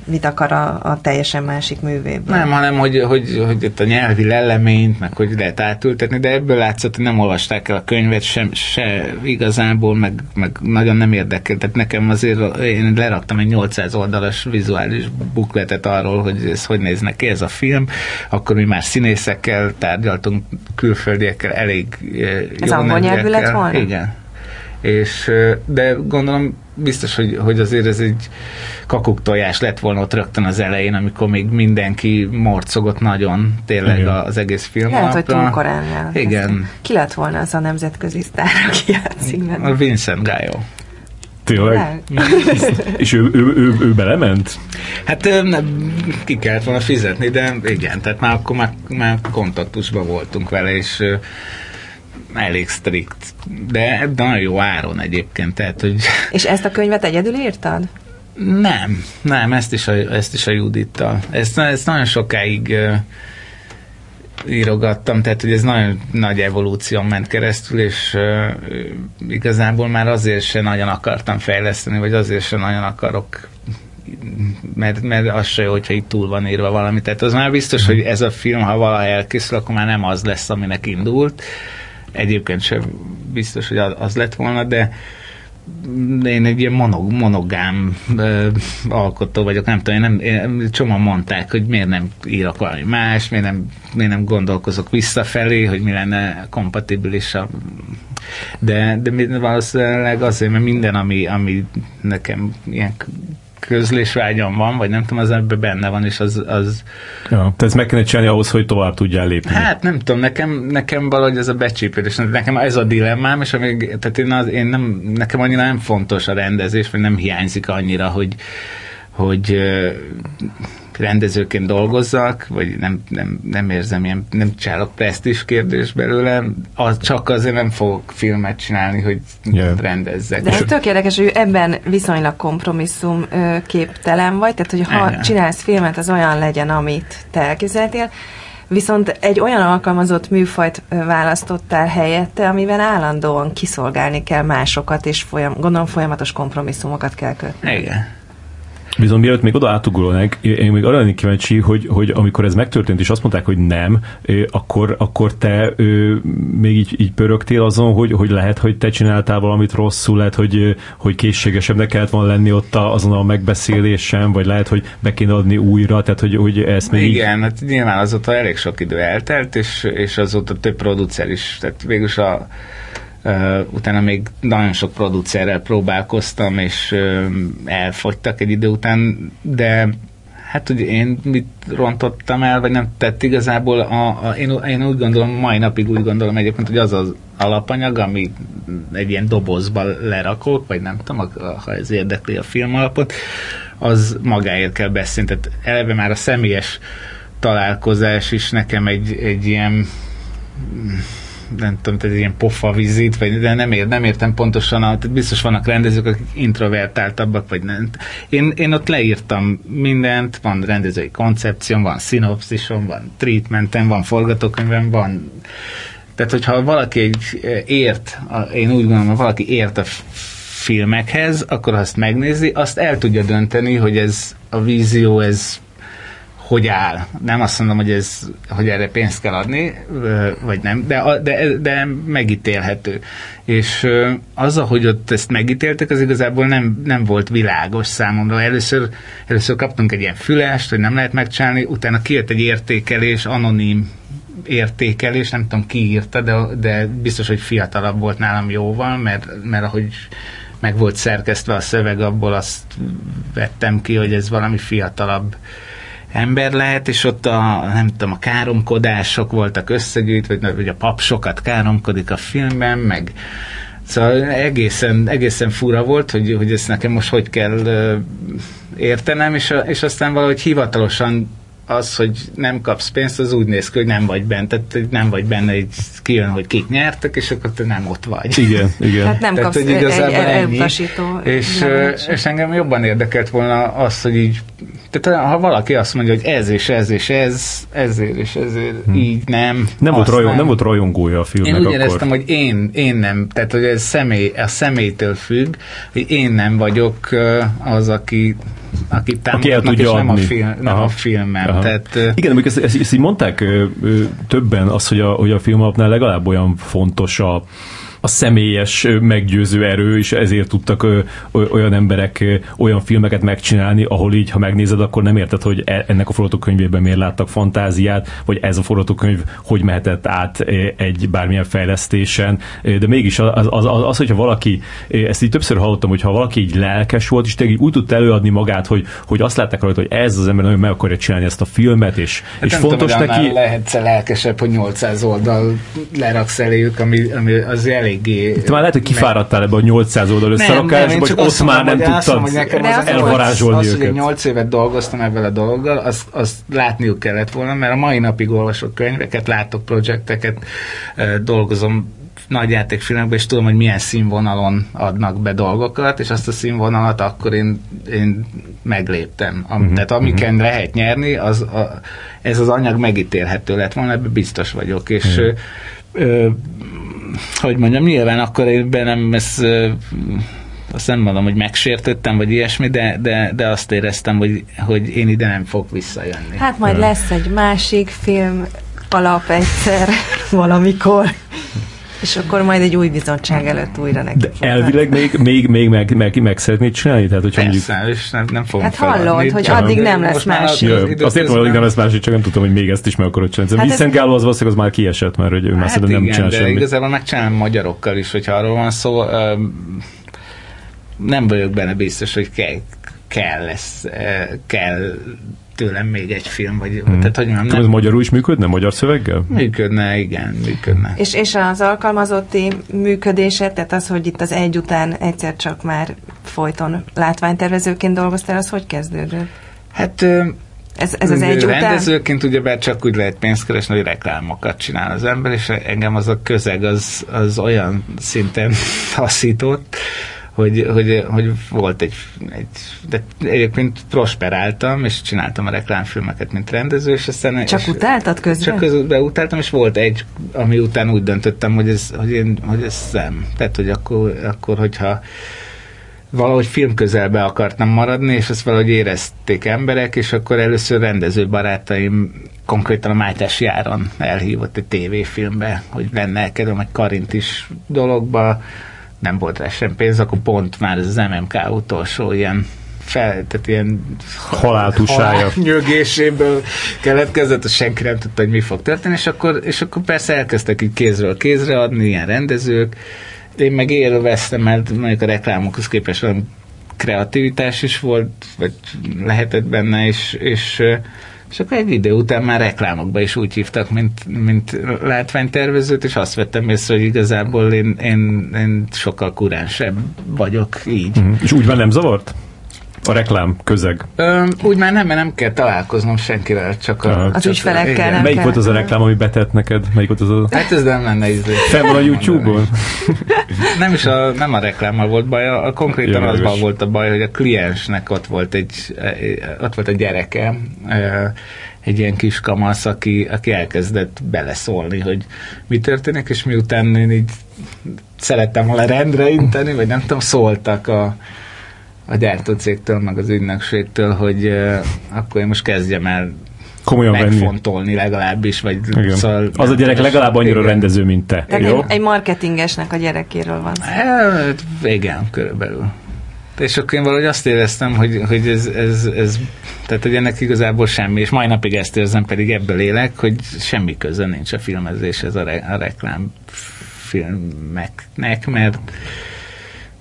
mit akar a, a teljesen másik művéből? Nem, hanem hogy, hogy, hogy itt a nyelvi leleményt, meg hogy lehet átültetni, de ebből látszott, hogy nem olvasták el a könyvet, sem, se igazából meg, meg nagyon nem érdekel. Tehát nekem azért én leraktam egy 800 oldalas vizuális bukletet arról, hogy ez hogy néz neki ez a film, akkor mi már színészekkel tárgyaltunk, külföldiekkel, elég eh, Ez jó angol nyelvű lett volna? Igen. És, eh, de gondolom biztos, hogy, hogy azért ez egy kakuktojás lett volna ott rögtön az elején, amikor még mindenki morcogott nagyon tényleg Igen. az egész film Lehet, alapra. hogy túl korán Igen. Ki lett volna az a nemzetközi sztár, aki játszik benne? A Vincent Gallo. Tényleg? És ő, ő, ő, ő belement? Hát ki kellett volna fizetni, de igen, tehát már akkor már, már kontaktusban voltunk vele, és elég strikt, de nagyon jó áron egyébként. Tehát, hogy... És ezt a könyvet egyedül írtad? Nem, nem, ezt is a, ezt is a Judittal. Ezt, ezt nagyon sokáig uh, írogattam, tehát hogy ez nagyon nagy evolúció ment keresztül, és uh, igazából már azért sem nagyon akartam fejleszteni, vagy azért sem nagyon akarok mert, mert az se jó, hogyha itt túl van írva valami. Tehát az már biztos, hogy ez a film, ha valaha elkészül, akkor már nem az lesz, aminek indult. Egyébként sem biztos, hogy az lett volna, de én egy ilyen monog, monogám ö, alkotó vagyok, nem tudom, én nem, én, csomóan mondták, hogy miért nem írok valami más, miért nem, miért nem gondolkozok visszafelé, hogy mi lenne kompatibilis a de, de valószínűleg azért, mert minden, ami, ami nekem ilyen közlésvágyam van, vagy nem tudom, az ebben benne van, és az... az ja, tehát ezt meg kellene csinálni ahhoz, hogy tovább tudjál lépni. Hát nem tudom, nekem, nekem valahogy ez a becsípődés, nekem ez a dilemmám, és amíg, tehát én, az, én nem, nekem annyira nem fontos a rendezés, vagy nem hiányzik annyira, hogy, hogy rendezőként dolgozzak, vagy nem, nem, nem érzem ilyen, nem csinálok presztis kérdés belőle, az csak azért nem fogok filmet csinálni, hogy yeah. rendezzek. De ez tök érdekes, hogy ebben viszonylag kompromisszum képtelen vagy, tehát hogy ha Igen. csinálsz filmet, az olyan legyen, amit te elképzeltél, Viszont egy olyan alkalmazott műfajt választottál helyette, amiben állandóan kiszolgálni kell másokat, és folyam, gondolom folyamatos kompromisszumokat kell kötni. Igen. Viszont mielőtt még oda átugolnánk, én még arra lennék kíváncsi, hogy, hogy amikor ez megtörtént, és azt mondták, hogy nem, akkor, akkor te még így, így pörögtél azon, hogy, hogy lehet, hogy te csináltál valamit rosszul, lehet, hogy, hogy készségesebbnek kellett volna lenni ott azon a megbeszélésen, vagy lehet, hogy be kéne adni újra, tehát hogy, hogy ezt még Igen, így... hát nyilván azóta elég sok idő eltelt, és, és azóta több producer is, tehát végülis a Utána még nagyon sok producerrel próbálkoztam, és uh, elfogytak egy idő után, de hát ugye én mit rontottam el, vagy nem tett igazából, a, a, én, én úgy gondolom, mai napig úgy gondolom egyébként, hogy az az alapanyag, ami egy ilyen dobozba lerakok, vagy nem tudom, ha ez érdekli a film alapot, az magáért kell beszélni. Tehát eleve már a személyes találkozás is nekem egy, egy ilyen nem tudom, ez ilyen pofa vizit, vagy, de nem, ér, nem értem pontosan, tehát biztos vannak rendezők, akik introvertáltabbak, vagy nem. Én, én ott leírtam mindent, van rendezői koncepcióm, van szinopszisom, van treatmentem, van forgatókönyvem, van tehát, hogyha valaki egy ért, én úgy gondolom, hogy valaki ért a filmekhez, akkor azt megnézi, azt el tudja dönteni, hogy ez a vízió, ez hogy áll. Nem azt mondom, hogy, ez, hogy erre pénzt kell adni, vagy nem, de, de, de megítélhető. És az, hogy ott ezt megítéltek, az igazából nem, nem volt világos számomra. Először, először kaptunk egy ilyen fülest, hogy nem lehet megcsinálni, utána kijött egy értékelés, anonim értékelés, nem tudom ki írta, de, de biztos, hogy fiatalabb volt nálam jóval, mert, mert ahogy meg volt szerkesztve a szöveg, abból azt vettem ki, hogy ez valami fiatalabb ember lehet, és ott a, nem tudom, a káromkodások voltak összegyűjtve, vagy, vagy a pap sokat káromkodik a filmben, meg Szóval egészen, egészen fura volt, hogy, hogy ezt nekem most hogy kell értenem, és, a, és aztán valahogy hivatalosan az, hogy nem kapsz pénzt, az úgy néz ki, hogy nem vagy benne, tehát nem vagy benne, így kijön, hogy kik nyertek, és akkor te nem ott vagy. Igen, igen. Tehát nem Tehát, kapsz hogy egy igazából ennyi. És, jelölést. és engem jobban érdekelt volna az, hogy így, tehát ha valaki azt mondja, hogy ez és ez és ez, ezért és ezért, hmm. így nem. Nem volt, rajong, nem volt rajongója a filmnek én úgy akkor. éreztem, hogy én, én nem, tehát hogy ez személy, a személytől függ, hogy én nem vagyok az, aki Aki támogatnak, és tudja nem a, adni. film, nem Aha. a filmem. Aha. Tehát, Igen, amikor ezt, ezt, ezt így mondták ö, ö, többen, az, hogy a, hogy a film alapnál legalább olyan fontos a, a személyes meggyőző erő, és ezért tudtak olyan emberek olyan filmeket megcsinálni, ahol így, ha megnézed, akkor nem érted, hogy e- ennek a forgatókönyvében miért láttak fantáziát, vagy ez a forgatókönyv hogy mehetett át egy bármilyen fejlesztésen, de mégis az, az, az, az hogyha valaki, ezt így többször hallottam, hogy ha valaki így lelkes volt, és tényleg úgy tudta előadni magát, hogy, hogy azt látták rajta, hogy ez az ember nagyon meg akarja csinálni ezt a filmet, és, Hát és nem fontos tudom, neki... lehetsz lelkesebb, hogy 800 oldal leraksz eléjük, ami, ami az eléggé... Te már lehet, hogy kifáradtál ebbe a 800 oldal összerakásba, hogy ott már nem tudtad mondom, hogy nekem De az, az az, elvarázsolni az, hogy én őket. 8 évet dolgoztam ezzel a dologgal, azt, azt látniuk kellett volna, mert a mai napig olvasok könyveket, látok projekteket, dolgozom nagy játékfilmekben, és tudom, hogy milyen színvonalon adnak be dolgokat, és azt a színvonalat akkor én, én megléptem. Am, Mhm, Tehát amiken lehet nyerni, az a, ez az anyag megítélhető lett volna, ebben biztos vagyok, és ö, ö, hogy mondjam, nyilván akkor én nem ezt ö, azt nem mondom, hogy megsértettem, vagy ilyesmi, de, de, de azt éreztem, hogy, hogy én ide nem fog visszajönni. Hát majd lesz egy másik film alap egyszer valamikor. És akkor majd egy új bizottság előtt újra neki De fognak. elvileg még, még, még meg, meg, meg szeretnéd csinálni? Tehát, hogyha mondjuk... Persze, és nem, nem fogom Hát hallod, feladni, hogy csak addig nem lesz most már másik. az Jö, időközben- azt értem, hogy nem lesz másik, csak nem tudtam, hogy még ezt is meg akarod csinálni. Hát Hát ez- Vincent Gallo az valószínűleg az már kiesett, mert hogy ő már Hát szerintem nem csinál de semmit. igazából megcsinálom magyarokkal is, hogyha arról van szó. Nem vagyok benne biztos, hogy kell, kell, lesz, kell tőlem még egy film, vagy Hmm. tehát hogy mondjam, Nem. Ez nem magyarul is működne? Magyar szöveggel? működne, igen, működne. És, és az alkalmazotti működése, tehát az, hogy itt az egy után egyszer csak már folyton látványtervezőként dolgoztál, az hogy kezdődött? Hát Ez, ez az egy után? rendezőként ugyebár csak úgy lehet pénzt keresni, hogy reklámokat csinál az ember, és engem az a közeg az, az olyan szinten taszított, hogy, hogy, hogy volt egy, egy de egyébként prosperáltam, és csináltam a reklámfilmeket, mint rendező, és aztán... Csak és, utáltad közben? Csak közben utáltam, és volt egy, ami után úgy döntöttem, hogy ez, hogy én, hogy ez nem. Tehát, hogy akkor, akkor hogyha valahogy film közelbe akartam maradni, és ezt valahogy érezték emberek, és akkor először rendező barátaim konkrétan a Mátyás Járon elhívott egy tévéfilmbe, hogy lenne kedvem egy Karint is dologba, nem volt rá sem pénz, akkor pont már ez az MMK utolsó ilyen fel, tehát ilyen Haláltusája. nyögéséből keletkezett, azt senki nem tudta, hogy mi fog történni, és akkor, és akkor persze elkezdtek így kézről kézre adni ilyen rendezők, én meg élveztem, mert mondjuk a reklámokhoz képest valami kreativitás is volt, vagy lehetett benne, és, és, és akkor egy idő után már reklámokba is úgy hívtak, mint, mint látványtervezőt, és azt vettem észre, hogy igazából én, én, én sokkal kuránsebb vagyok így. Mhm. És úgy van nem zavart? A reklám közeg. Ö, úgy már nem, mert nem kell találkoznom senkivel, csak Aha. a... Az csak ügyfelekkel igen. nem. Melyik kell. volt az a reklám, ami betett neked? Melyik volt az a... Hát ez nem lenne ízlés. Fenn van a YouTube-on? Nem is a, nem a reklámmal volt baj, a, a konkrétan azban volt a baj, hogy a kliensnek ott volt egy, ott volt a gyereke, egy ilyen kis kamasz, aki, aki elkezdett beleszólni, hogy mi történik, és miután én így szerettem volna rendre inteni, vagy nem tudom, szóltak a, a gyártócégtől, meg az ügynökségtől, hogy eh, akkor én most kezdjem el Komolyan venni. megfontolni legalábbis, vagy Igen. szóval... Az a gyerek legalább annyira Igen. rendező, mint te. Tehát Jó? egy, egy marketingesnek a gyerekéről van szó. Hát, igen, körülbelül. És akkor én valahogy azt éreztem, hogy, hogy ez, ez, ez, tehát hogy ennek igazából semmi, és mai napig ezt érzem, pedig ebből élek, hogy semmi köze nincs a filmezéshez a, re, a reklám filmeknek, mert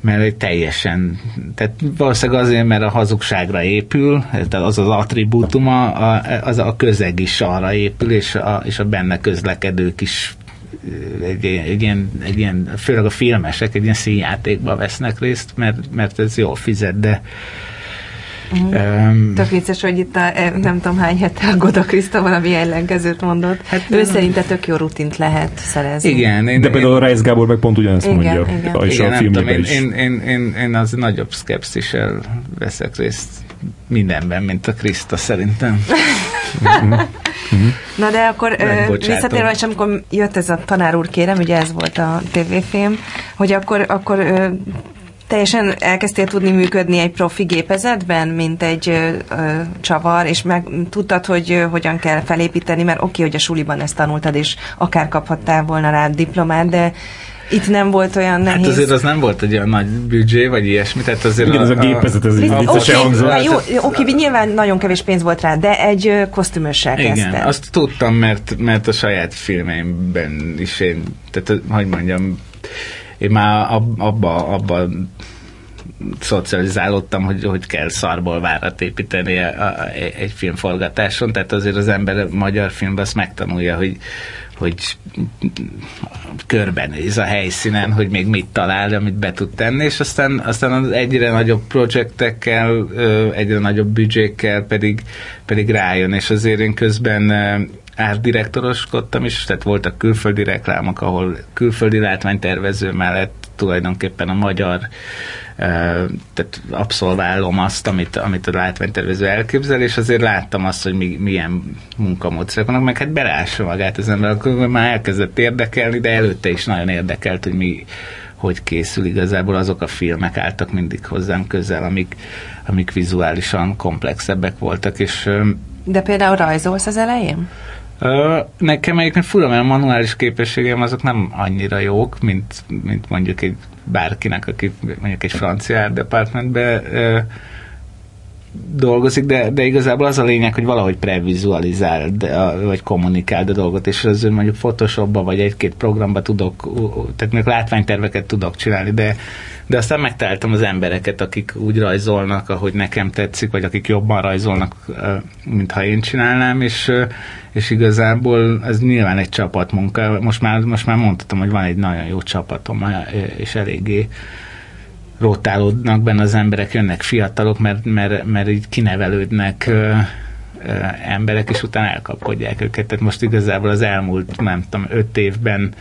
mert teljesen, tehát valószínűleg azért, mert a hazugságra épül, tehát az az attribútuma, a, az a közeg is arra épül, és a, és a benne közlekedők is egy, egy, ilyen, egy ilyen, főleg a filmesek egy ilyen színjátékba vesznek részt, mert, mert ez jól fizet, de Uh-huh. Um, Tök vicces, hogy itt a, nem tudom hány hete a Goda Kriszta valami ellenkezőt mondott. Hát, ő szerinte tök jó rutint lehet szerezni. Igen. Én, De például a Reis Gábor meg pont ugyanezt igen, mondja. Igen. És igen, a tudom, én, én, én, én, én az nagyobb szkepszissel veszek részt mindenben, mint a Kriszta szerintem. Na de akkor visszatérve, és amikor jött ez a tanár úr, kérem, ugye ez volt a tévéfilm, hogy akkor, akkor teljesen elkezdtél tudni működni egy profi gépezetben, mint egy ö, ö, csavar, és meg tudtad, hogy ö, hogyan kell felépíteni, mert oké, okay, hogy a suliban ezt tanultad, és akár kaphattál volna rá diplomát, de itt nem volt olyan hát nehéz. Hát azért az nem volt egy olyan nagy büdzsé, vagy ilyesmi, tehát azért Igen, a, ez a gépezet, ez így vicces okay, Jó, oké, okay, nyilván nagyon kevés pénz volt rá, de egy kosztümössel Igen, kezdte. azt tudtam, mert, mert a saját filmeimben is én, tehát hogy mondjam, én már abba, abba szocializálódtam, hogy, hogy kell szarból várat építeni a, a, egy filmforgatáson, tehát azért az ember magyar filmben azt megtanulja, hogy, hogy körbenéz a helyszínen, hogy még mit talál, amit be tud tenni, és aztán, aztán az egyre nagyobb projektekkel, egyre nagyobb büdzsékkel pedig, pedig rájön, és azért én közben árdirektoroskodtam is, tehát voltak külföldi reklámok, ahol külföldi látványtervező mellett tulajdonképpen a magyar tehát abszolválom azt, amit, amit a látványtervező elképzel, és azért láttam azt, hogy mi, milyen munkamódszerek vannak, meg hát belássa magát az ember, akkor már elkezdett érdekelni, de előtte is nagyon érdekelt, hogy mi hogy készül igazából, azok a filmek álltak mindig hozzám közel, amik, amik vizuálisan komplexebbek voltak, és de például rajzolsz az elején? Nekem egyébként fura, mert a manuális képességeim azok nem annyira jók, mint, mint mondjuk egy bárkinek, aki mondjuk egy francia art departmentbe dolgozik, de, de igazából az a lényeg, hogy valahogy previzualizáld, vagy kommunikáld a dolgot, és az mondjuk Photoshopba, vagy egy-két programba tudok, tehát még látványterveket tudok csinálni, de, de aztán megtaláltam az embereket, akik úgy rajzolnak, ahogy nekem tetszik, vagy akik jobban rajzolnak, mint ha én csinálnám, és, és igazából ez nyilván egy csapatmunka. Most már, most már mondhatom, hogy van egy nagyon jó csapatom, és eléggé rotálódnak benne az emberek, jönnek fiatalok, mert, mert, mert így kinevelődnek ö, ö, emberek, és utána elkapkodják őket. Tehát most igazából az elmúlt, nem tudom, öt évben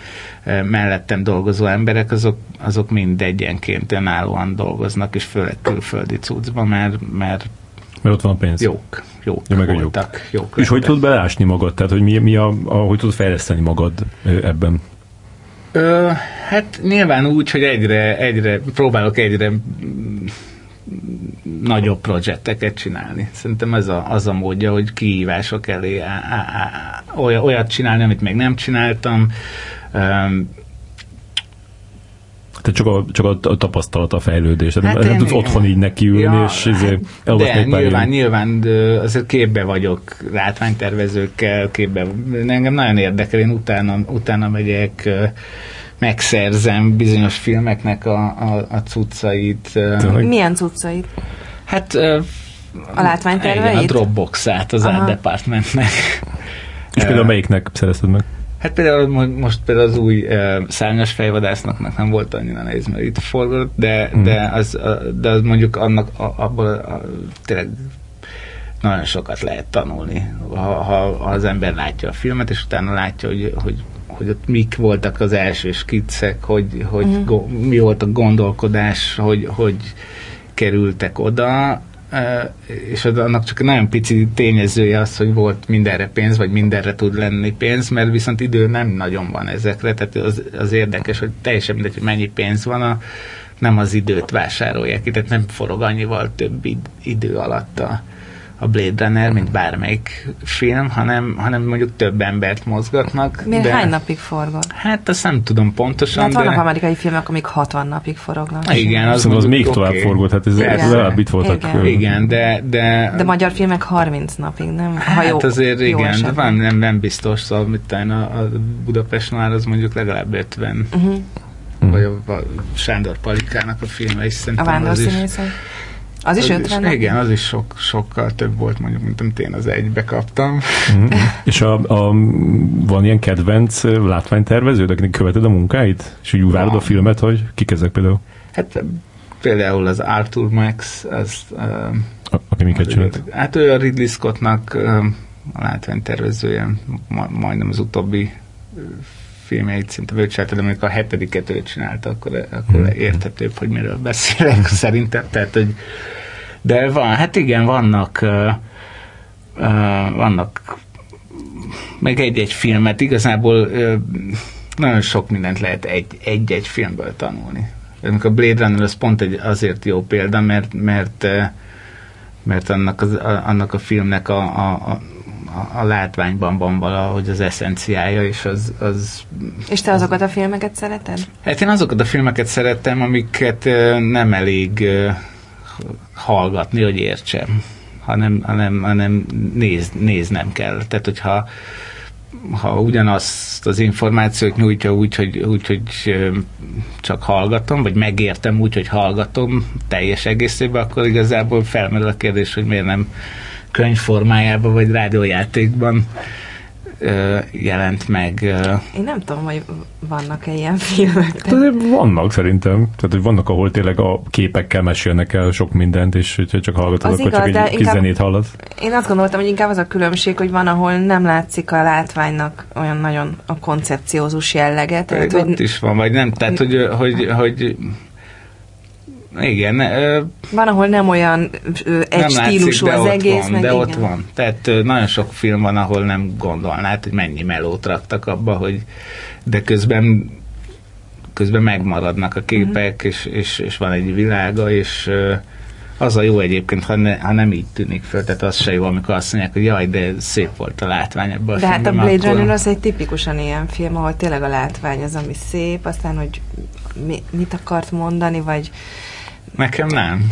ö, mellettem dolgozó emberek, azok, azok mind egyenként önállóan dolgoznak, és főleg külföldi cuccban, mert, mert mert ott van a pénz. Jók, jók ja, meg voltak. Jók. jók és hogy tudod belásni magad? Tehát, hogy mi, mi a, a, hogy tudod fejleszteni magad ebben? Ö, hát nyilván úgy, hogy egyre, egyre próbálok egyre nagyobb projekteket csinálni. Szerintem ez a, az a módja, hogy kihívások elé á, á, á, olyat csinálni, amit még nem csináltam. Tehát csak a, csak a tapasztalat, a fejlődés. Hát nem, nem tudsz otthon így nekiülni, ja, és izé, De nyilván, nyilván azért képbe vagyok látványtervezőkkel, képbe. Engem nagyon érdekel, én utána, utána megyek megszerzem bizonyos filmeknek a, a, a cuccait. Milyen cuccait? Hát a látványterveit? A Dropbox-át az Art Departmentnek. És például melyiknek szerezted meg? Hát például most például az új uh, szárnyas fejvadásznak nem volt annyira nehéz, mert itt forgott, de, hmm. de, az, de az mondjuk annak a, abból a, tényleg nagyon sokat lehet tanulni, ha, ha, ha az ember látja a filmet, és utána látja, hogy, hogy, hogy ott mik voltak az első skiccek, hogy, hogy uh-huh. go, mi volt a gondolkodás, hogy, hogy kerültek oda, és annak csak nagyon pici tényezője az, hogy volt mindenre pénz, vagy mindenre tud lenni pénz, mert viszont idő nem nagyon van ezekre, tehát az, az érdekes, hogy teljesen mindegy, hogy mennyi pénz van, a, nem az időt vásárolják tehát nem forog annyival több idő alatt a, a Blade Runner, mint bármelyik film, hanem, hanem mondjuk több embert mozgatnak. Miért de... hány napig forgott? Hát azt nem tudom pontosan. Hát vannak de... amerikai filmek, amik 60 napig forognak. Igen, az, az, az még okay. tovább forgott, hát ez legalább itt voltak. Igen. igen, de, de... De magyar filmek 30 napig, nem? Ha hát jó, azért jó igen, esetben. de van, nem, nem biztos, szóval mit a, a Budapest már az mondjuk legalább 50. Uh-huh. Vagy a, a Sándor Palikának a filme is szerintem. A vándorszínészek? Az is 50 is, Igen, az is sok, sokkal több volt, mondjuk, mint amit én az egybe kaptam. Mm. És a, a, van ilyen kedvenc látványtervező, akinek követed a munkáit? És úgy várod a filmet, hogy kik ezek például? Hát például az Arthur Max, az... Uh, a, aki miket csinált? Hát ő a Ridley Scottnak uh, a látványtervezője, ma, majdnem az utóbbi filmjeit szinte ő csinálta, de amikor a hetediket ő csinálta, akkor, akkor hmm. érthetőbb, hogy miről beszélek szerintem. Tehát, hogy, de van, hát igen, vannak uh, uh, vannak meg egy-egy filmet, igazából uh, nagyon sok mindent lehet egy, egy filmből tanulni. Amikor a Blade Runner az pont egy, azért jó példa, mert, mert, mert annak, az, annak a filmnek a, a, a a, látványban van valahogy az eszenciája, és az, az... És te azokat a filmeket szereted? Hát én azokat a filmeket szerettem, amiket nem elég hallgatni, hogy értsem, hanem, hanem, hanem néz, néznem kell. Tehát, hogyha ha ugyanazt az információt nyújtja úgy hogy, úgy, hogy csak hallgatom, vagy megértem úgy, hogy hallgatom teljes egészében, akkor igazából felmerül a kérdés, hogy miért nem könyv formájában, vagy rádiójátékban jelent meg. Én nem tudom, hogy vannak-e ilyen filmek. De... Hát vannak szerintem. Tehát, hogy vannak, ahol tényleg a képekkel mesélnek el sok mindent, és hogyha csak hallgatod, az akkor igaz, csak egy kis zenét hallasz. Én azt gondoltam, hogy inkább az a különbség, hogy van, ahol nem látszik a látványnak olyan nagyon a koncepciózus jellege. Tehát, hogy... Ott is van, vagy nem. Tehát, hogy, hogy, hogy igen. Ö, van, ahol nem olyan ö, egy nem stílusú látszik, az egész. Van, meg de igen. ott van. Tehát ö, nagyon sok film van, ahol nem gondolnád, hogy mennyi melót raktak abba, hogy de közben közben megmaradnak a képek, uh-huh. és, és, és van egy világa, és ö, az a jó egyébként, ha, ne, ha nem így tűnik föl, tehát az se jó, amikor azt mondják, hogy jaj, de szép volt a látvány ebből a De hát a Blade Runner az egy tipikusan ilyen film, ahol tényleg a látvány az, ami szép, aztán, hogy mi, mit akart mondani, vagy Nekem nem.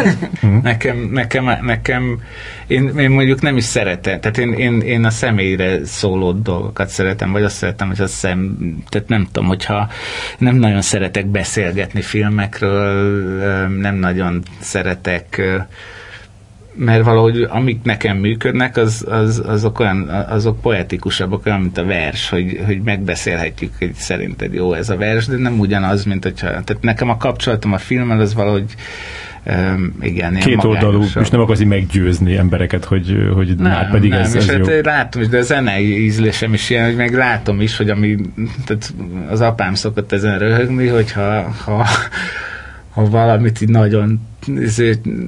nekem, nekem, nekem én, én mondjuk nem is szeretem, tehát én, én, én a személyre szóló dolgokat szeretem, vagy azt szeretem, hogy a szem, tehát nem tudom, hogyha nem nagyon szeretek beszélgetni filmekről, nem nagyon szeretek mert valahogy amik nekem működnek, az, az, azok, olyan, azok poetikusabbak, olyan, mint a vers, hogy, hogy megbeszélhetjük, hogy szerinted jó ez a vers, de nem ugyanaz, mint hogyha... Tehát nekem a kapcsolatom a filmmel az valahogy Um, igen, Két oldalú, és nem akarsz meggyőzni embereket, hogy, hogy nem, hát pedig nem, ez, és ez hát jó. látom is, de a zenei ízlésem is ilyen, hogy meg látom is, hogy ami, tehát az apám szokott ezen röhögni, hogyha ha, ha valamit így nagyon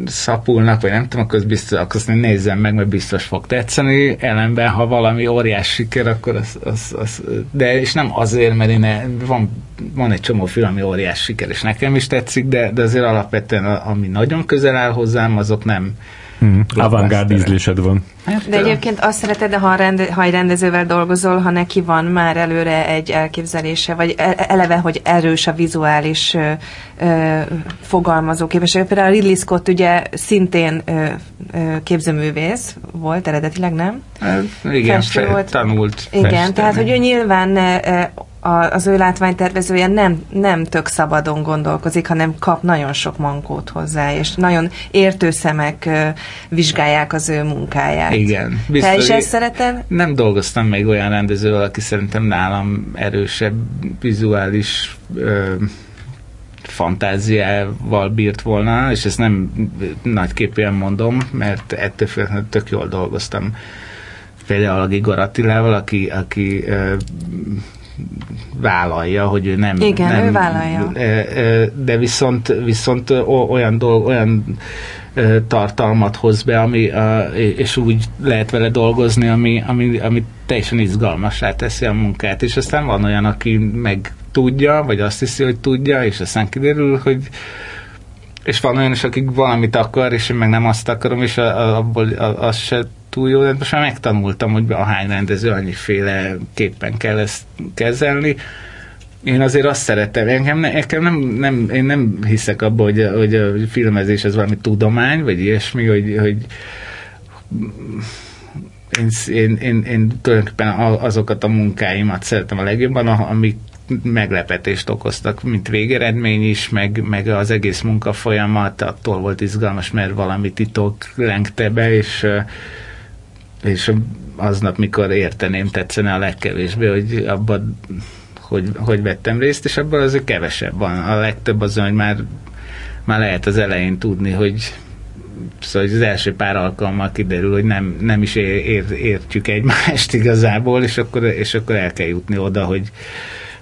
szapulnak, vagy nem tudom, akkor, biztos, akkor azt nézzem meg, mert biztos fog tetszeni. Ellenben, ha valami óriás siker, akkor az, az, az de és nem azért, mert én ne, van, van egy csomó film, ami óriás siker, és nekem is tetszik, de, de azért alapvetően, ami nagyon közel áll hozzám, azok nem, Hmm. Avantgárd ízlésed van. Hát, de egyébként azt szereted, ha, rende, ha egy rendezővel dolgozol, ha neki van már előre egy elképzelése, vagy e, eleve, hogy erős a vizuális ö, ö, fogalmazó képesség. Például a Ridley Scott ugye szintén ö, ö, képzőművész volt eredetileg, nem? Hát, igen, fe, volt. tanult. Igen, festeni. tehát hogy ő nyilván a, az ő látványtervezője nem, nem tök szabadon gondolkozik, hanem kap nagyon sok mankót hozzá, és nagyon értő szemek vizsgálják az ő munkáját. Igen. Biztos, Te is ezt szereted? Nem dolgoztam még olyan rendezővel, aki szerintem nálam erősebb vizuális uh, fantáziával bírt volna, és ezt nem nagyképűen mondom, mert ettől függetlenül tök jól dolgoztam például a Gigor Attilával, aki, aki vállalja, hogy ő nem... Igen, nem, ő vállalja. De viszont, viszont olyan, dolg, olyan tartalmat hoz be, ami, és úgy lehet vele dolgozni, ami, ami, ami teljesen izgalmasá teszi a munkát, és aztán van olyan, aki meg tudja, vagy azt hiszi, hogy tudja, és aztán kiderül, hogy és van olyan is, akik valamit akar, és én meg nem azt akarom, és abból az se túl jó, de most már megtanultam, hogy a hány rendező annyiféle képpen kell ezt kezelni. Én azért azt szeretem, engem, nekem nem, nem, én nem hiszek abba, hogy, hogy a filmezés az valami tudomány, vagy ilyesmi, hogy, hogy én, én, én, én tulajdonképpen azokat a munkáimat szeretem a legjobban, amik meglepetést okoztak, mint végeredmény is, meg, meg az egész munkafolyamat attól volt izgalmas, mert valami titok lengte be, és és aznap, mikor érteném, tetszene a legkevésbé, hogy abban hogy, hogy vettem részt, és abban azért kevesebb van. A legtöbb az, hogy már, már lehet az elején tudni, hogy szóval az első pár alkalommal kiderül, hogy nem, nem is ér, ér, értjük egymást igazából, és akkor, és akkor el kell jutni oda, hogy,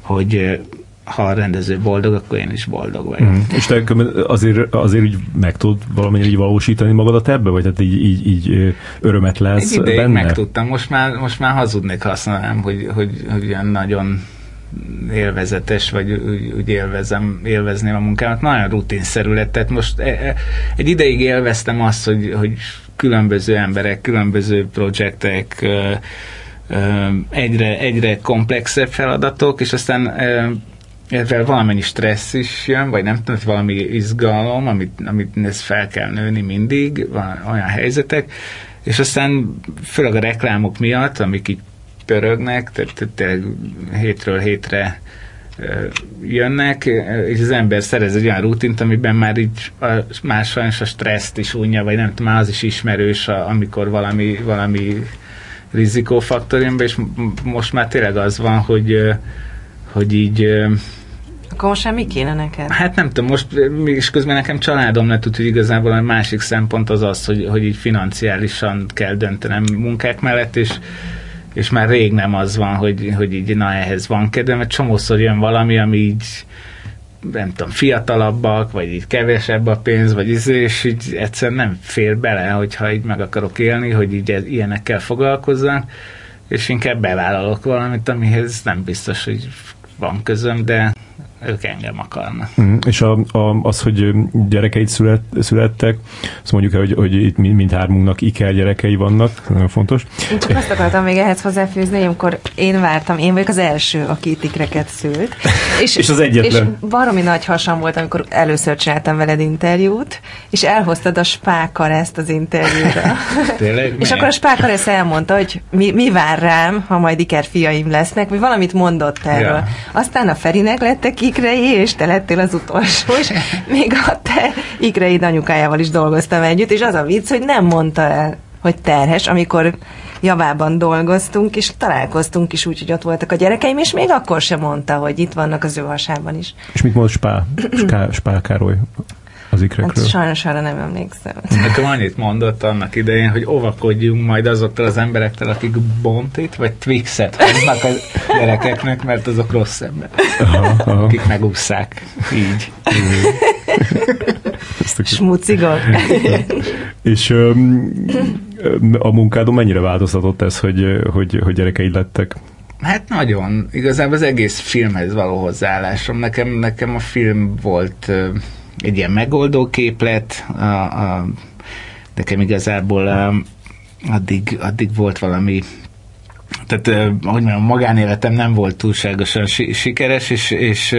hogy ha a rendező boldog, akkor én is boldog vagyok. Mm. És te azért, azért így meg tudod valamennyire így valósítani magadat ebbe, vagy hát így, így, így örömet lesz Egy ideig benne? megtudtam, most már, most már hazudnék használnám, hogy, hogy, hogy ilyen nagyon élvezetes, vagy úgy, úgy élvezem, élvezném a munkámat. Nagyon rutinszerű lett, tehát most e, e, egy ideig élveztem azt, hogy, hogy különböző emberek, különböző projektek, egyre, egyre komplexebb feladatok, és aztán ezzel valamennyi stressz is jön, vagy nem tudom, valami izgalom, amit, amit ez fel kell nőni mindig, van olyan helyzetek, és aztán főleg a reklámok miatt, amik így pörögnek, tehát tényleg hétről hétre jönnek, és az ember szerez egy olyan rutint, amiben már így a, már sajnos a stresszt is unja, vagy nem tudom, az is ismerős, amikor valami, valami rizikófaktor jön be, és most már tényleg az van, hogy hogy így akkor most mi kéne neked? Hát nem tudom, most mégis közben nekem családom ne tud, hogy igazából a másik szempont az az, hogy, hogy így financiálisan kell döntenem munkák mellett, és, és már rég nem az van, hogy, hogy így na ehhez van kedvem, mert csomószor jön valami, ami így nem tudom, fiatalabbak, vagy így kevesebb a pénz, vagy izé, és így egyszerűen nem fér bele, hogyha így meg akarok élni, hogy így ilyenekkel foglalkozzak, és inkább bevállalok valamit, amihez nem biztos, hogy van közöm, de ők engem akarnak. Mm, és a, a, az, hogy gyerekeid szület, születtek, azt mondjuk hogy, hogy itt mindhármunknak iker gyerekei vannak, nagyon fontos. Én csak azt akartam még ehhez hozzáfűzni, hogy amikor én vártam, én vagyok az első, aki itt ikreket szült. És, és az egyetlen. És baromi nagy hasam volt, amikor először csináltam veled interjút, és elhoztad a spákar ezt az interjúra. Tényleg? és akkor a spákar ezt elmondta, hogy mi, mi vár rám, ha majd iker fiaim lesznek, vagy valamit mondott erről. Ja. Aztán a Ferinek lettek ikrei, és te lettél az utolsó, és még a te ikreid anyukájával is dolgoztam együtt, és az a vicc, hogy nem mondta el, hogy terhes, amikor javában dolgoztunk, és találkoztunk is úgy, hogy ott voltak a gyerekeim, és még akkor sem mondta, hogy itt vannak az ő hasában is. És mit mond Spál, Spál, Károly? Az ikrekről? Hát sajnos arra nem emlékszem. Nekem annyit mondott annak idején, hogy óvakodjunk majd azoktól az emberektől, akik Bontit vagy Twixet hoznak a gyerekeknek, mert azok rossz emberek. Aha, aha. Akik megúszszák. Így. Smucigok. És um, a munkádon mennyire változtatott ez, hogy, hogy, hogy gyerekeid lettek? Hát nagyon. Igazából az egész filmhez való hozzáállásom. Nekem, nekem a film volt egy ilyen megoldó képlet, a, a, nekem igazából a, addig, addig volt valami tehát, hogy mondjam, magánéletem nem volt túlságosan sikeres, és, és,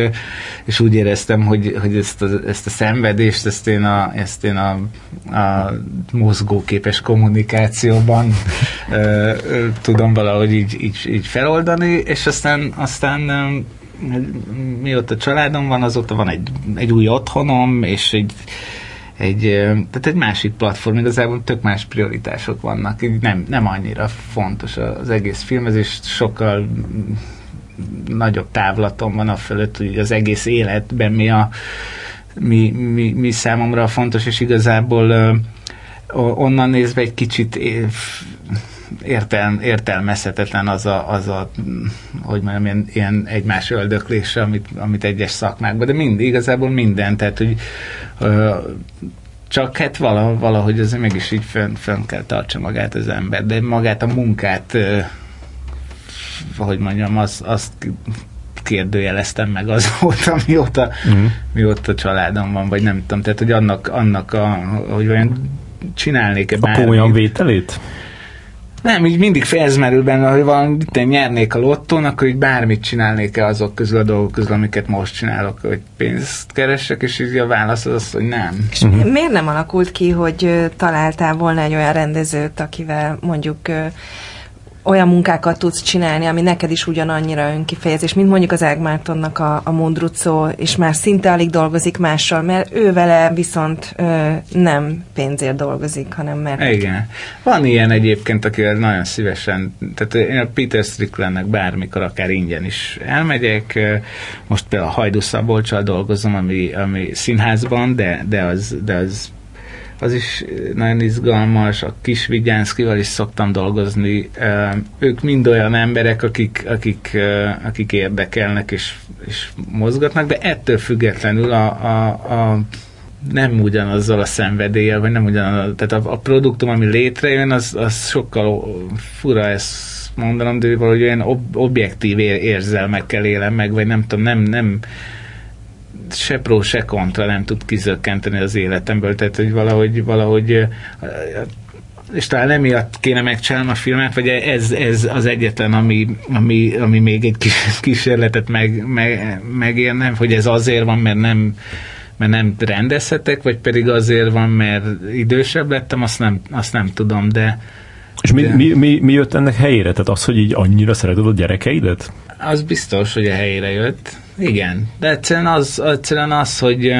és úgy éreztem, hogy, hogy ezt, a, ezt a szenvedést, ezt én a, ezt én a, a mozgóképes kommunikációban ö, ö, tudom valahogy így, így, így feloldani, és aztán, aztán mióta családom van, azóta van egy, egy új otthonom, és egy, egy, tehát egy másik platform, igazából tök más prioritások vannak, nem, nem annyira fontos az egész filmezés, sokkal nagyobb távlaton van a fölött, hogy az egész életben mi, a, mi, mi, mi számomra fontos, és igazából onnan nézve egy kicsit értelm, értelmezhetetlen az a, az a hogy mondjam, ilyen, ilyen egymás öldöklése, amit, amit egyes szakmákban, de mind, igazából minden, tehát hogy ö, csak hát valahogy, valahogy azért mégis így fönn, fönn kell tartsa magát az ember, de magát a munkát, ö, hogy mondjam, az, azt kérdőjeleztem meg azóta, mióta, mm. mióta családom van, vagy nem tudom, tehát hogy annak, annak a, hogy olyan csinálnék-e. A komolyan vételét? Nem, így mindig felzmerül benne, hogy valami nyernék a lottón, akkor így bármit csinálnék-e azok közül a dolgok közül, amiket most csinálok, hogy pénzt keresek, és így a válasz az az, hogy nem. És uh-huh. miért nem alakult ki, hogy találtál volna egy olyan rendezőt, akivel mondjuk olyan munkákat tudsz csinálni, ami neked is ugyanannyira önkifejezés, mint mondjuk az Ágmártonnak a, a Mondrucó, és már szinte alig dolgozik mással, mert ő vele viszont ö, nem pénzért dolgozik, hanem mert... Igen. Van ilyen egyébként, aki nagyon szívesen, tehát én a Peter Stricklandnek bármikor, akár ingyen is elmegyek. Most például a Hajdu Szabolcsal dolgozom, ami, ami színházban, de, de, az, de az az is nagyon izgalmas, a kis Vigyánszkival is szoktam dolgozni. Ők mind olyan emberek, akik, akik, akik érdekelnek és, és mozgatnak, de ettől függetlenül a, a, a nem ugyanazzal a szenvedéllyel, vagy nem ugyanaz, tehát a, a produktum, ami létrejön, az, az sokkal fura ezt mondanom, de valahogy olyan ob, objektív érzelmekkel élem meg, vagy nem tudom, nem, nem, se pró, se kontra nem tud kizökkenteni az életemből, tehát hogy valahogy, valahogy és talán emiatt kéne megcsinálnom a filmet, vagy ez, ez az egyetlen, ami, ami, ami még egy kis, kísérletet meg, meg, megérnem, hogy ez azért van, mert nem, mert nem rendezhetek, vagy pedig azért van, mert idősebb lettem, azt nem, azt nem tudom, de... És mi, de... mi, mi, mi jött ennek helyére? Tehát az, hogy így annyira szereted a gyerekeidet? Az biztos, hogy a helyére jött. Igen, de egyszerűen az, egyszerűen az hogy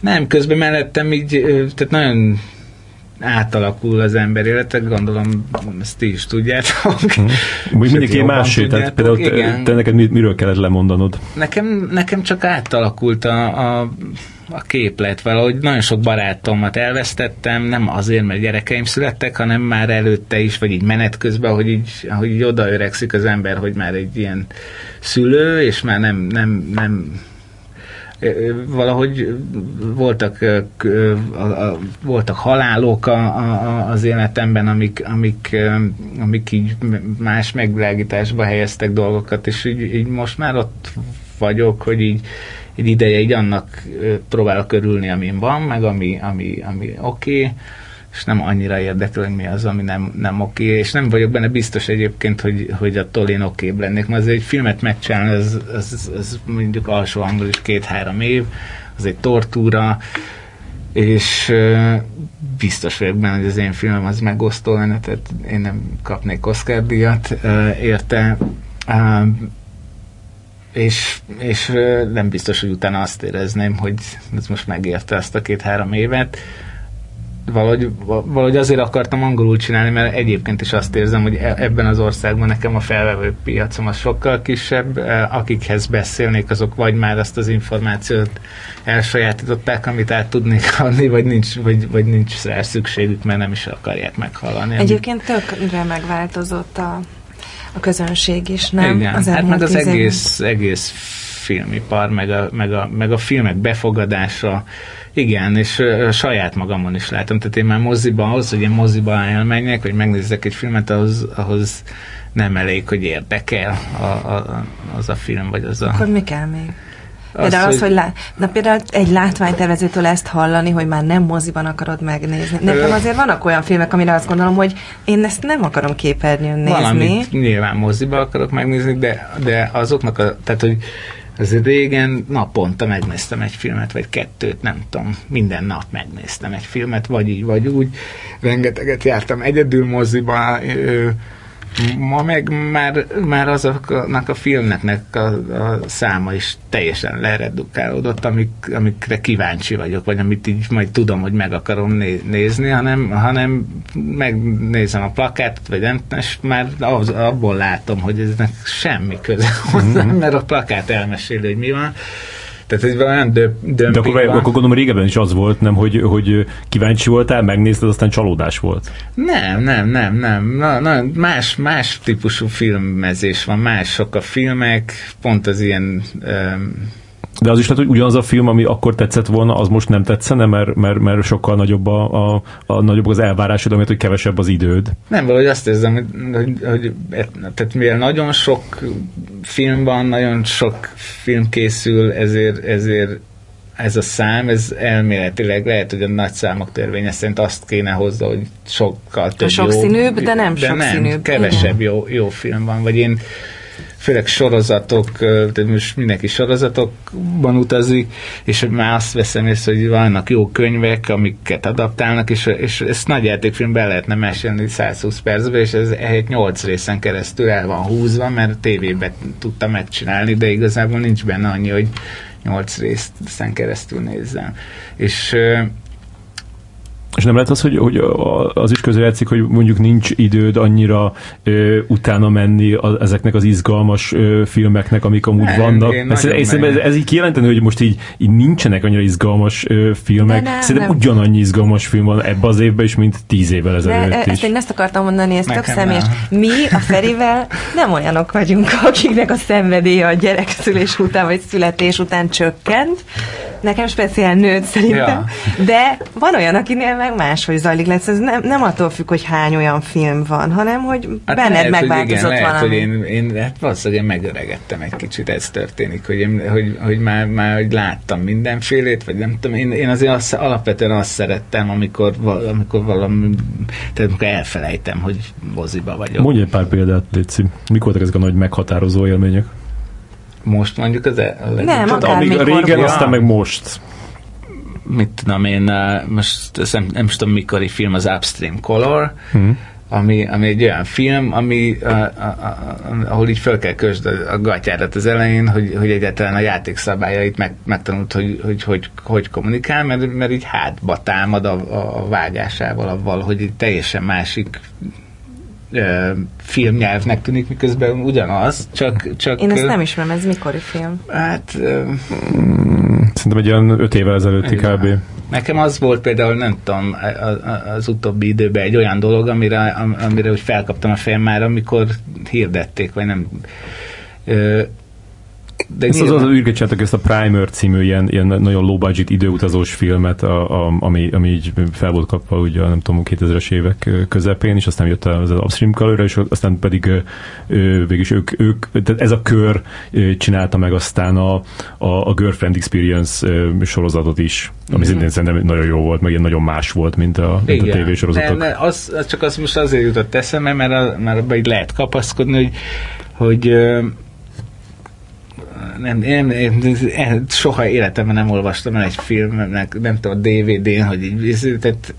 nem, közben mellettem így, tehát nagyon átalakul az ember élete, gondolom ezt ti is tudjátok. Hmm. Úgy mindenki másé, tehát például te, te neked miről kellett lemondanod? Nekem, nekem csak átalakult a, a a képlet, valahogy nagyon sok barátomat elvesztettem, nem azért, mert gyerekeim születtek, hanem már előtte is, vagy így menet közben, hogy így, ahogy így odaöregszik az ember, hogy már egy ilyen szülő, és már nem, nem, nem valahogy voltak, voltak halálok az életemben, amik, amik, amik így más megvilágításba helyeztek dolgokat, és így, így most már ott vagyok, hogy így egy ideje így annak próbálok körülni, amin van, meg ami, ami, ami oké, okay, és nem annyira érdekel, hogy mi az, ami nem, nem oké, okay, és nem vagyok benne biztos egyébként, hogy, hogy attól én oké lennék, mert azért egy filmet megcsinálni, az, az, az mondjuk alsó angol is két-három év, az egy tortúra, és biztos vagyok benne, hogy az én filmem az megosztó lenne, tehát én nem kapnék Oscar díjat uh, érte. És, és nem biztos, hogy utána azt érezném, hogy ez most megérte ezt a két-három évet. Valahogy, valahogy azért akartam angolul csinálni, mert egyébként is azt érzem, hogy e, ebben az országban nekem a felvevő piacom az sokkal kisebb, akikhez beszélnék, azok vagy már azt az információt elsajátították, amit át tudnék adni, vagy nincs, vagy, vagy nincs rá szükségük, mert nem is akarják meghallani. Egyébként tökre megváltozott a a közönség is, nem? Igen, az hát meg az egész, egész filmipar, meg a, meg, a, meg a filmek befogadása, igen, és uh, saját magamon is látom, tehát én már moziban, ahhoz, hogy én moziba elmenjek, vagy megnézzek egy filmet, ahhoz, ahhoz nem elég, hogy érdekel a, a, az a film, vagy az a... Akkor mi kell még? Például az, hogy, hogy lá... Na például egy látványtervezőtől ezt hallani, hogy már nem moziban akarod megnézni. Nekem azért vannak olyan filmek, amire azt gondolom, hogy én ezt nem akarom képernyőn nézni. Valamit nyilván moziba akarok megnézni, de, de azoknak a, tehát hogy az régen naponta megnéztem egy filmet, vagy kettőt, nem tudom, minden nap megnéztem egy filmet, vagy így, vagy úgy. Rengeteget jártam egyedül moziba, Ma meg már, már azoknak a filmeknek a, a száma is teljesen leredukálódott, amik, amikre kíváncsi vagyok, vagy amit így majd tudom, hogy meg akarom nézni, hanem, hanem megnézem a plakátot, vagy nem, és már az, abból látom, hogy eznek semmi köze hozzá, mm-hmm. mert a plakát elmeséli, hogy mi van tehát egy olyan dö, De akkor, van. akkor gondolom régebben is az volt, nem, hogy, hogy kíváncsi voltál, megnézted, aztán csalódás volt. Nem, nem, nem, nem. Na, na, más, más típusú filmezés van, mások a filmek, pont az ilyen um, de az is lehet, hogy ugyanaz a film, ami akkor tetszett volna, az most nem tetszene, mert, mert, mert sokkal nagyobb, a, a, a nagyobb az elvárásod, amit, hogy kevesebb az időd. Nem, valahogy azt érzem, hogy, hogy, hogy tehát mivel nagyon sok film van, nagyon sok film készül, ezért, ezért ez a szám, ez elméletileg lehet, hogy a nagy számok törvénye szerint azt kéne hozzá, hogy sokkal több sok jó, de nem de sok nem, színűbb. kevesebb jó, jó film van, vagy én főleg sorozatok, tehát most mindenki sorozatokban utazik, és már azt veszem észre, hogy vannak jó könyvek, amiket adaptálnak, és, és ezt nagy játékfilmben lehetne mesélni 120 percben, és ez ehhez 8 részen keresztül el van húzva, mert tévében tudta megcsinálni, de igazából nincs benne annyi, hogy 8 részen keresztül nézzem. És és nem lehet az, hogy, hogy az is közrejátszik, hogy mondjuk nincs időd annyira ö, utána menni a, ezeknek az izgalmas ö, filmeknek, amik amúgy nem, vannak. Ez, ez, ez, ez így kijelenteni, hogy most így, így nincsenek annyira izgalmas ö, filmek. Nem, Szerintem nem. ugyanannyi izgalmas film van ebbe az évben is, mint tíz évvel ezelőtt De, is. Ezt én ezt akartam mondani, ez tök személyes. Mi a Ferivel nem olyanok vagyunk, akiknek a szenvedélye a gyerekszülés után, vagy születés után csökkent. Nekem speciál nőtt szerintem. Ja. De van olyan, akinél meg máshogy zajlik lesz. Ez nem, nem attól függ, hogy hány olyan film van, hanem hogy hát benned lehet, megváltozott hogy igen, valami. Lehet, hogy én, én hát valószínűleg én megöregettem egy kicsit, ez történik, hogy, én, hogy, hogy már, már hogy láttam mindenfélét, vagy nem tudom, én, én azért azt, alapvetően azt szerettem, amikor, amikor valami, tehát amikor elfelejtem, hogy moziba vagyok. Mondj egy pár példát, Léci. Mik voltak ezek a nagy meghatározó élmények? Most mondjuk az el, Nem, akár amíg régen, aztán meg most. Mit tudom én, most nem, nem tudom mikori film az Upstream Color, hmm. ami, ami egy olyan film, ami, a, a, a, ahol így fel kell kösd a, a gatyádat az elején, hogy, hogy egyáltalán a játékszabályait meg, megtanult, hogy hogy, hogy hogy kommunikál, mert, mert így hátba támad a, a vágásával, avval, hogy egy teljesen másik filmnyelvnek tűnik, miközben ugyanaz, csak... csak Én ezt nem ismerem, ez mikori film? Hát... Szerintem egy olyan öt évvel ezelőtti kb. Nekem az volt például, nem tudom, az utóbbi időben egy olyan dolog, amire, amire úgy felkaptam a fejem már, amikor hirdették, vagy nem de ezt nyilván... az, az űrget csináltak ezt a Primer című ilyen, ilyen nagyon low budget időutazós filmet, a, a, ami, ami így fel volt kapva ugye nem tudom 2000-es évek közepén, és aztán jött az, az Upstream color és aztán pedig végülis ők, ők, tehát ez a kör csinálta meg aztán a, a, a Girlfriend Experience sorozatot is, ami mm-hmm. szintén szerintem nagyon jó volt, meg ilyen nagyon más volt, mint a, mint a tévésorozatok. Ne, ne, az, az, csak az most azért jutott eszembe, mert, a, mert abban így lehet kapaszkodni, hogy, hogy nem, nem, nem, soha életemben nem olvastam el egy filmnek, nem tudom, a DVD-n, hogy így, tehát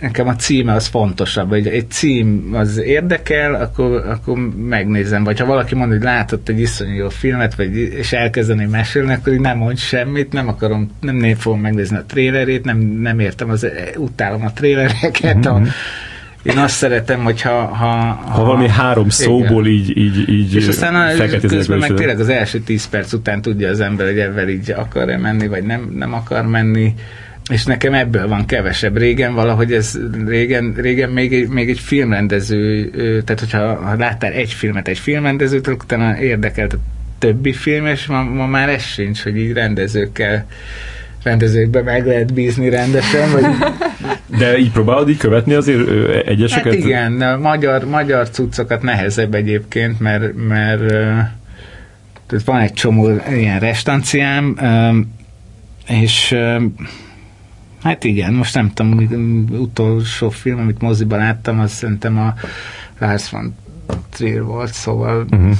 nekem a címe az fontosabb, hogy egy cím az érdekel, akkor, akkor megnézem, vagy ha valaki mond, hogy látott egy iszonyú jó filmet, vagy, és elkezdeni mesélni, akkor nem mond semmit, nem akarom, nem, nem fogom megnézni a trélerét, nem, nem értem, az, utálom a trélereket, mm-hmm. a, én azt szeretem, hogyha... Ha, ha, ha valami három szóból igen. így, így, így És aztán a, közben meg tényleg az első tíz perc után tudja az ember, hogy ebben így akar-e menni, vagy nem, nem akar menni és nekem ebből van kevesebb. Régen valahogy ez, régen, régen még, egy, még egy filmrendező, tehát hogyha ha láttál egy filmet egy filmrendezőtől, utána érdekelt a többi film, és ma, ma már ez sincs, hogy így rendezőkkel rendezőkbe meg lehet bízni rendesen. Vagy... De így próbálod így követni azért egyeseket? Hát igen, a magyar, magyar cuccokat nehezebb egyébként, mert, mert tehát van egy csomó ilyen restanciám, és hát igen, most nem tudom, utolsó film, amit moziban láttam, az szerintem a Lars von Trier volt, szóval uh-huh.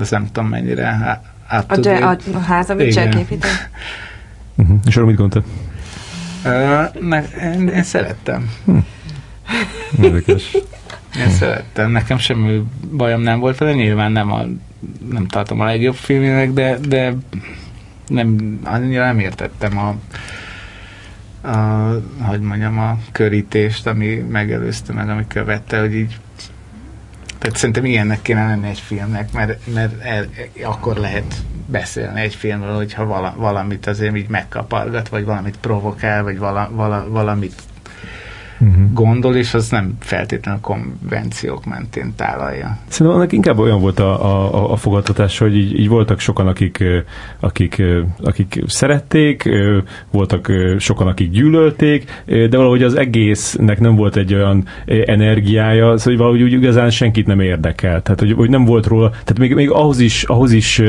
azt nem tudom mennyire át a, a, a ház, amit épített? Uh-huh. És arra mit gondoltad? Uh, ne, én, én szerettem. Hm. Érdekes. Én szerettem. Nekem semmi bajom nem volt vele. Nyilván nem, a, nem tartom a legjobb filmének, de, de nem, annyira nem értettem a, a, hogy mondjam, a körítést, ami megelőzte meg, ami követte, hogy így tehát szerintem ilyennek kéne lenni egy filmnek, mert, mert el, akkor lehet beszélni egy filmről, hogyha vala, valamit azért így megkapargat, vagy valamit provokál, vagy vala, vala, valamit uh-huh. gondol, és az nem feltétlenül konvenciók mentén tálalja. Szerintem annak inkább olyan volt a, a, a fogadtatás, hogy így, így voltak sokan, akik, akik, akik szerették, voltak sokan, akik gyűlölték, de valahogy az egésznek nem volt egy olyan energiája, szóval hogy valahogy úgy igazán senkit nem érdekel. Tehát, hogy, hogy nem volt róla, tehát még, még ahhoz is, ahhoz is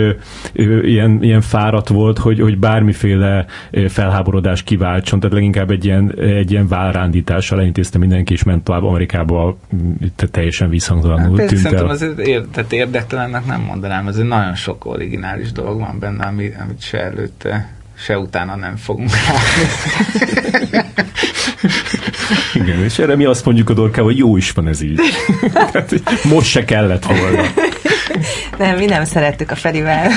ilyen, ilyen fáradt volt, hogy, hogy bármiféle felháborodás kiváltson, tehát leginkább egy ilyen, egy ilyen válrándítás elintézte mindenki, és ment tovább Amerikába, teljesen visszhangtalanul Hát, tűnt szerintem el. azért ér, tehát érdektelennek nem mondanám, azért nagyon sok originális dolog van benne, ami, amit se előtte, se utána nem fogunk. Igen, és erre mi azt mondjuk a dorkával, hogy jó is van ez így. Tehát, most se kellett volna. Nem, mi nem szerettük a Ferivel.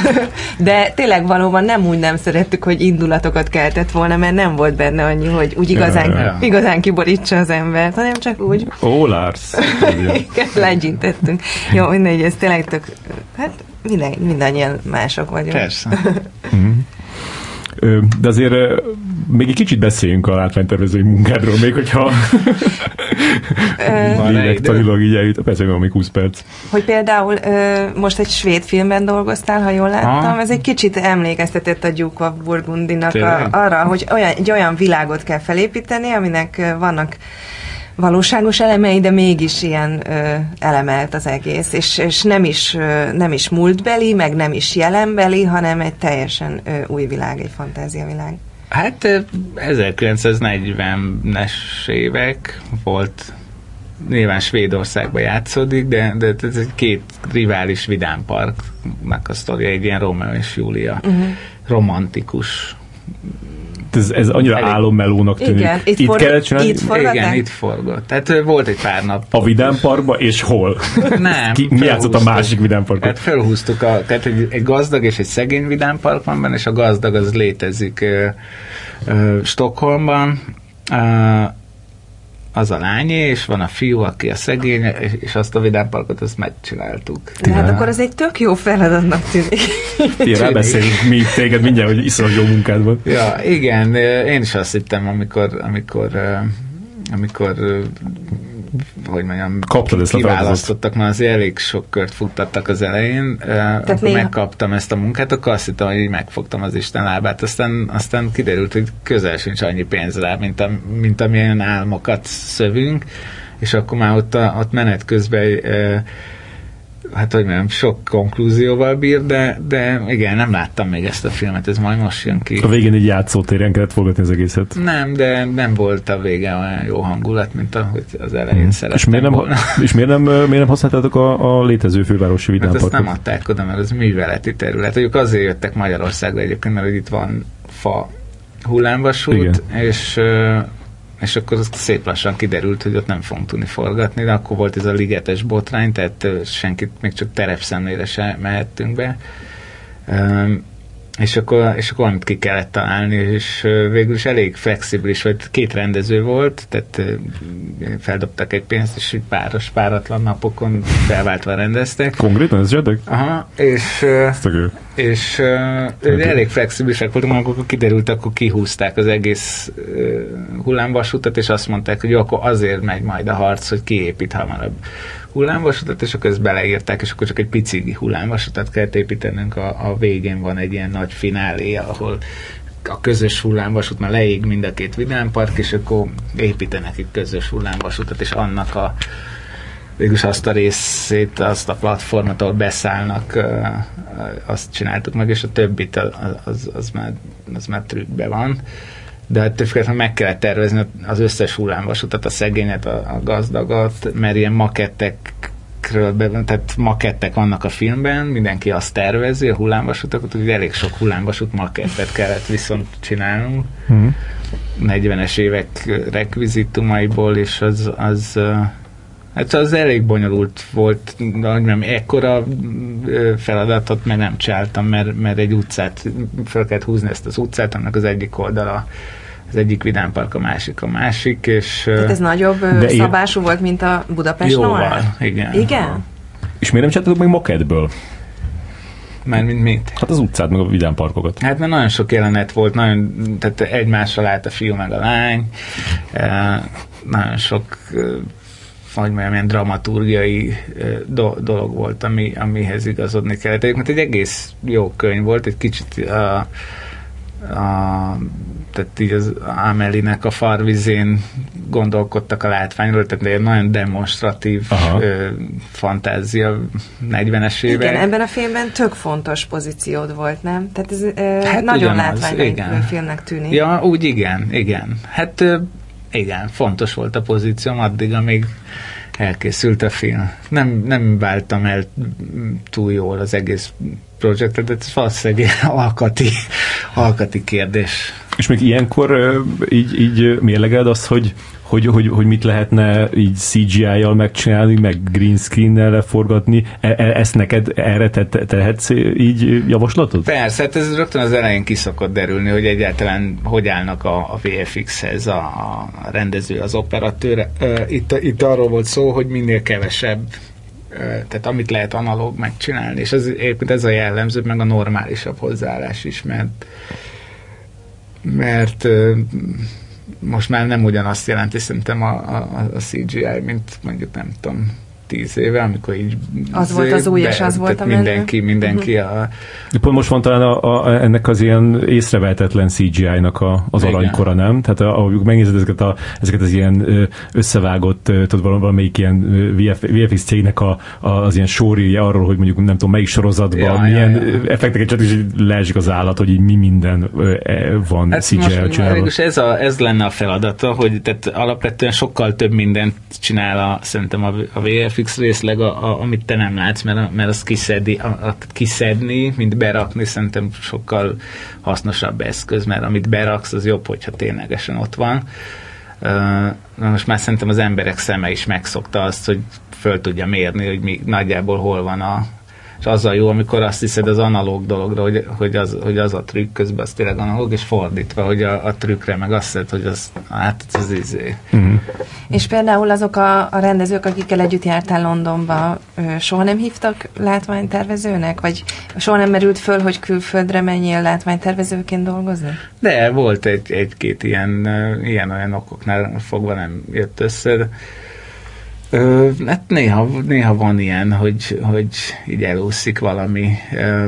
De tényleg valóban nem úgy nem szerettük, hogy indulatokat keltett volna, mert nem volt benne annyi, hogy úgy igazán, Ja, ja. igazán kiborítsa az embert, hanem csak úgy Ó, Lars. legyintettünk. Jó, mindegy, ez tényleg tök... Hát minden, mindannyian mások vagyunk. Persze. Ö, De azért még egy kicsit beszéljünk a látványtervezői munkádról, még hogyha lélektanilag így eljut. Persze, van még 20 perc. Hogy például ö, most egy svéd filmben dolgoztál, ha jól láttam, Ha. ez egy kicsit emlékeztetett a of Burgundinak a, arra, hogy olyan, egy olyan világot kell felépíteni, aminek vannak valóságos elemei, de mégis ilyen ö, elemelt az egész, és, és nem, is, ö, nem is múltbeli, meg nem is jelenbeli, hanem egy teljesen ö, új világ, egy fantáziavilág. Hát ö, 1940-es évek volt, nyilván Svédországban játszódik, de, de ez egy két rivális vidámparknak a sztoria, egy ilyen Romeo és Júlia Uh-huh. romantikus. Ez, ez annyira Elég. álommelónak tűnik. Igen, itt itt for- kellett csinálni? itt for- Forgatták? Igen, itt forgott. Tehát volt egy pár nap. A Parkba, és hol? Nem. Ki, mi játszott a másik Vidám Parkot? Hát felhúztuk, a, tehát egy, egy gazdag és egy szegény vidámpark van benne, és a gazdag az létezik ö, ö, Stockholmban, ö, az a lányé, és van a fiú, aki a szegény, és, és azt a vidámparkot azt megcsináltuk. De hát akkor az egy tök jó feladatnak tűnik. Ti rábeszélünk mi téged mindjárt, hogy iszonyat jó munkád van. Ja, igen, én is azt hittem, amikor, amikor, ö, amikor ö, hogy mondjam, Kaptad ezt kiválasztottak, mert azért elég sok kört futtattak az elején. Tehát néha- megkaptam ezt a munkát, akkor azt hittem, hogy így megfogtam az Isten lábát. Aztán, aztán kiderült, hogy közel sincs annyi pénz rá, mint, a, mint amilyen álmokat szövünk, és akkor már ott, a, ott menet közben ö, hát hogy mondjam, sok konklúzióval bír, de, de igen, nem láttam még ezt a filmet, ez majd most jön ki. A végén egy játszótéren kellett forgatni az egészet. Nem, de nem volt a vége olyan jó hangulat, mint ahogy az elején Hmm. szerettem És miért nem, volna. és miért nem, miért nem használtátok a, a létező fővárosi Hát Vidám ezt nem adták oda, mert az műveleti terület. Ők azért jöttek Magyarországra egyébként, mert itt van fa hullámvasút, Igen. és és akkor azt szép lassan kiderült, hogy ott nem fogunk tudni forgatni, de akkor volt ez a ligetes botrány, tehát senkit még csak terepszemlére se mehettünk be. És akkor, és akkor valamit ki kellett találni, és végül is elég flexibilis volt, két rendező volt, tehát feldobtak egy pénzt, és páros, páratlan napokon felváltva rendeztek. Konkrétan ez zsedek? Aha, és, jó. és uh, elég flexibilisek voltunk, amikor kiderült, akkor kihúzták az egész hullámvasutat, és azt mondták, hogy jó, akkor azért megy majd a harc, hogy kiépít hamarabb hullámvasutat, és akkor ezt beleírták, és akkor csak egy pici hullámvasutat kellett építenünk, a, a végén van egy ilyen nagy finálé, ahol a közös hullámvasút, már leég mind a két vidámpark, és akkor építenek egy közös hullámvasutat, és annak a végülis azt a részét, azt a platformot, ahol beszállnak, azt csináltuk meg, és a többit az, az, az, már, az már trükkbe van. De ettől függetlenül meg kellett tervezni az összes hullámvasutat, a szegényet, a, a gazdagat, mert ilyen makettekről, be, tehát makettek vannak a filmben, mindenki azt tervezi, a hullámvasutakat, úgyhogy elég sok hullámvasut makettet kellett viszont csinálnunk. Mhm. 40-es évek rekvizitumaiból, és az, az Hát az elég bonyolult volt, hogy mondjam, ekkora feladatot meg nem csináltam, mert, mert egy utcát, fel kellett húzni ezt az utcát, annak az egyik oldala az egyik vidámpark, a másik a másik, és Tehát ez nagyobb De szabású volt, mint a Budapest Noir? jóval, igen. Igen? És miért nem csináltatok meg? Mert mint mit? Hát az utcát, meg a Vidám Parkokat. Hát mert nagyon sok jelenet volt, nagyon, tehát egymásra állt a fiú meg a lány, nagyon sok eh, hogy mondjam, ilyen dramaturgiai do- dolog volt, ami, amihez igazodni kellett. Egyébként egy egész jó könyv volt, egy kicsit a, a tehát így az Amelinek a farvizén gondolkodtak a látványról, tehát egy nagyon demonstratív Aha. ö, fantázia 40-es évek. Igen, ebben a filmben tök fontos pozíciód volt, nem? Tehát ez ö, Hát nagyon látványos igen. filmnek tűnik. Ja, úgy igen, igen. Hát ö, igen, fontos volt a pozícióm addig, amíg elkészült a film. Nem, nem váltam el túl jól az egész projektet, de ez valószínűleg alkati, alkati kérdés. És még ilyenkor így, így mérleged azt, hogy hogy, hogy, hogy mit lehetne így CGI-jal megcsinálni, meg green screen-nel leforgatni. E, e, ezt neked erre te, te, tehetsz így javaslatot? Persze, hát ez rögtön az elején kiszokott derülni, hogy egyáltalán hogy állnak a, a VFX-hez a, a rendező, az operatőr. Itt, itt arról volt szó, hogy minél kevesebb tehát amit lehet analóg megcsinálni, és ez, éppen ez a jellemző, meg a normálisabb hozzáállás is, mert mert most már nem ugyanazt jelenti szerintem a, a, a CGI, mint mondjuk nem tudom, tíz éve, amikor így... Az volt az új, és az volt a Mindenki, mindenki uh-huh. a... Pont most van talán a, a, ennek az ilyen észrevehetetlen CGI-nak a, az Igen. aranykora, nem? Tehát ahogy megnézed ezeket, a, ezeket az ilyen összevágott, tudod, valamelyik ilyen VF, VFX cégnek a, a, az ilyen sorírja arról, hogy mondjuk nem tudom, melyik sorozatban ja, milyen ja, ja. effekteket csak is leesik az állat, hogy így mi minden e, van hát CGI-el csinálva. Ez, a, ez lenne a feladata, hogy tehát alapvetően sokkal több mindent csinál a, szerintem a, a VFX fix részleg, a, a, amit te nem látsz, mert, mert azt kiszedni, a, a, kiszedni, mint berakni, szerintem sokkal hasznosabb eszköz, mert amit beraksz, az jobb, hogyha ténylegesen ott van. Uh, most már szerintem az emberek szeme is megszokta azt, hogy föl tudja mérni, hogy mi, nagyjából hol van a, és azzal jó, amikor azt hiszed az analóg dologra, hogy, hogy, az, hogy az a trükk közben az tényleg analóg, és fordítva, hogy a, a trükkre meg azt hiszed, hogy az, hát ez az izé. Mm-hmm. És például azok a, a rendezők, akikkel együtt jártál Londonba, soha nem hívtak látványtervezőnek? Vagy soha nem merült föl, hogy külföldre menjél látványtervezőként dolgozni? De volt egy, egy-két ilyen, ilyen olyan okoknál fogva nem jött össze. Ö, hát néha, néha van ilyen, hogy, hogy így elúszik valami. Ö,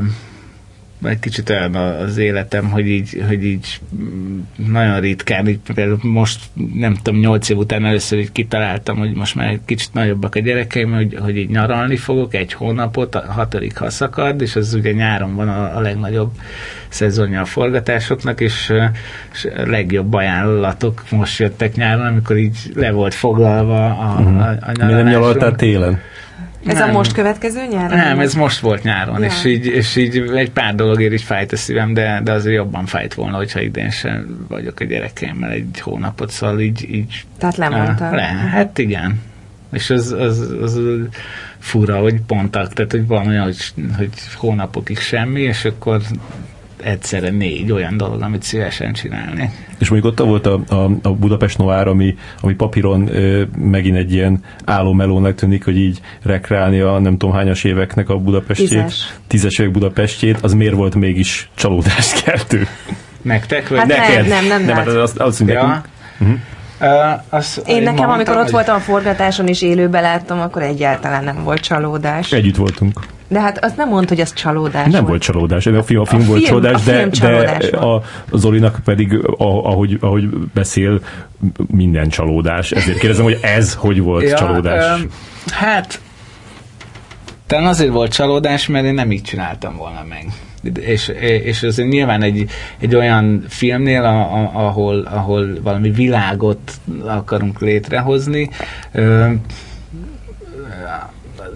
egy kicsit olyan az életem, hogy így, hogy így nagyon ritkán, így például most nem tudom, nyolc év után először így kitaláltam, hogy most már egy kicsit nagyobbak a gyerekeim, hogy, hogy így nyaralni fogok egy hónapot, a hatodik ha szakad, és az ugye nyáron van a, a legnagyobb szezonja a forgatásoknak, és, és legjobb ajánlatok most jöttek nyáron, amikor így le volt foglalva a, uh-huh. a, a nyaralásunk. Mi nem nyaraltál télen? Ez nem. a most következő nyáron? Nem, ez most volt nyáron, ja. és, így, és így egy pár dologért is fájt a szívem, de, de azért jobban fájt volna, hogyha idén sem vagyok a gyerekeimmel egy hónapot, szóval így... így Tehát lemondta. Le, hát igen. És az, az, az, az fura, hogy pontak, tehát hogy van olyan, hogy, hogy hónapokig semmi, és akkor egyszerre négy olyan dolog, amit szívesen csinálni. És mondjuk ott volt a, a, a Budapest Noir, ami, ami papíron ö, megint egy ilyen állomelónak tűnik, hogy így rekreálni a nem tudom hányas éveknek a Budapestjét, tízes, tízes évek Budapestjét, az miért volt mégis csalódást keltő? Nektek? Vagy hát neked? Nem, nem, nem. nem hát azt, azt ja. Uh-huh. Uh, az, én, én nekem, mondtam, amikor ott hogy... voltam a forgatáson és élőben láttam, akkor egyáltalán nem volt csalódás. Együtt voltunk. De hát azt nem mondta, hogy az csalódás Nem volt, volt csalódás. A film, a film a volt film, csalódás, a de, csalódás de a, a Zolinak pedig, a, ahogy, ahogy beszél, minden csalódás. Ezért kérdezem, hogy ez hogy volt ja, csalódás? Um, hát talán azért volt csalódás, mert én nem így csináltam volna meg és, és ez nyilván egy, egy olyan filmnél, a, a, ahol, ahol valami világot akarunk létrehozni, ö,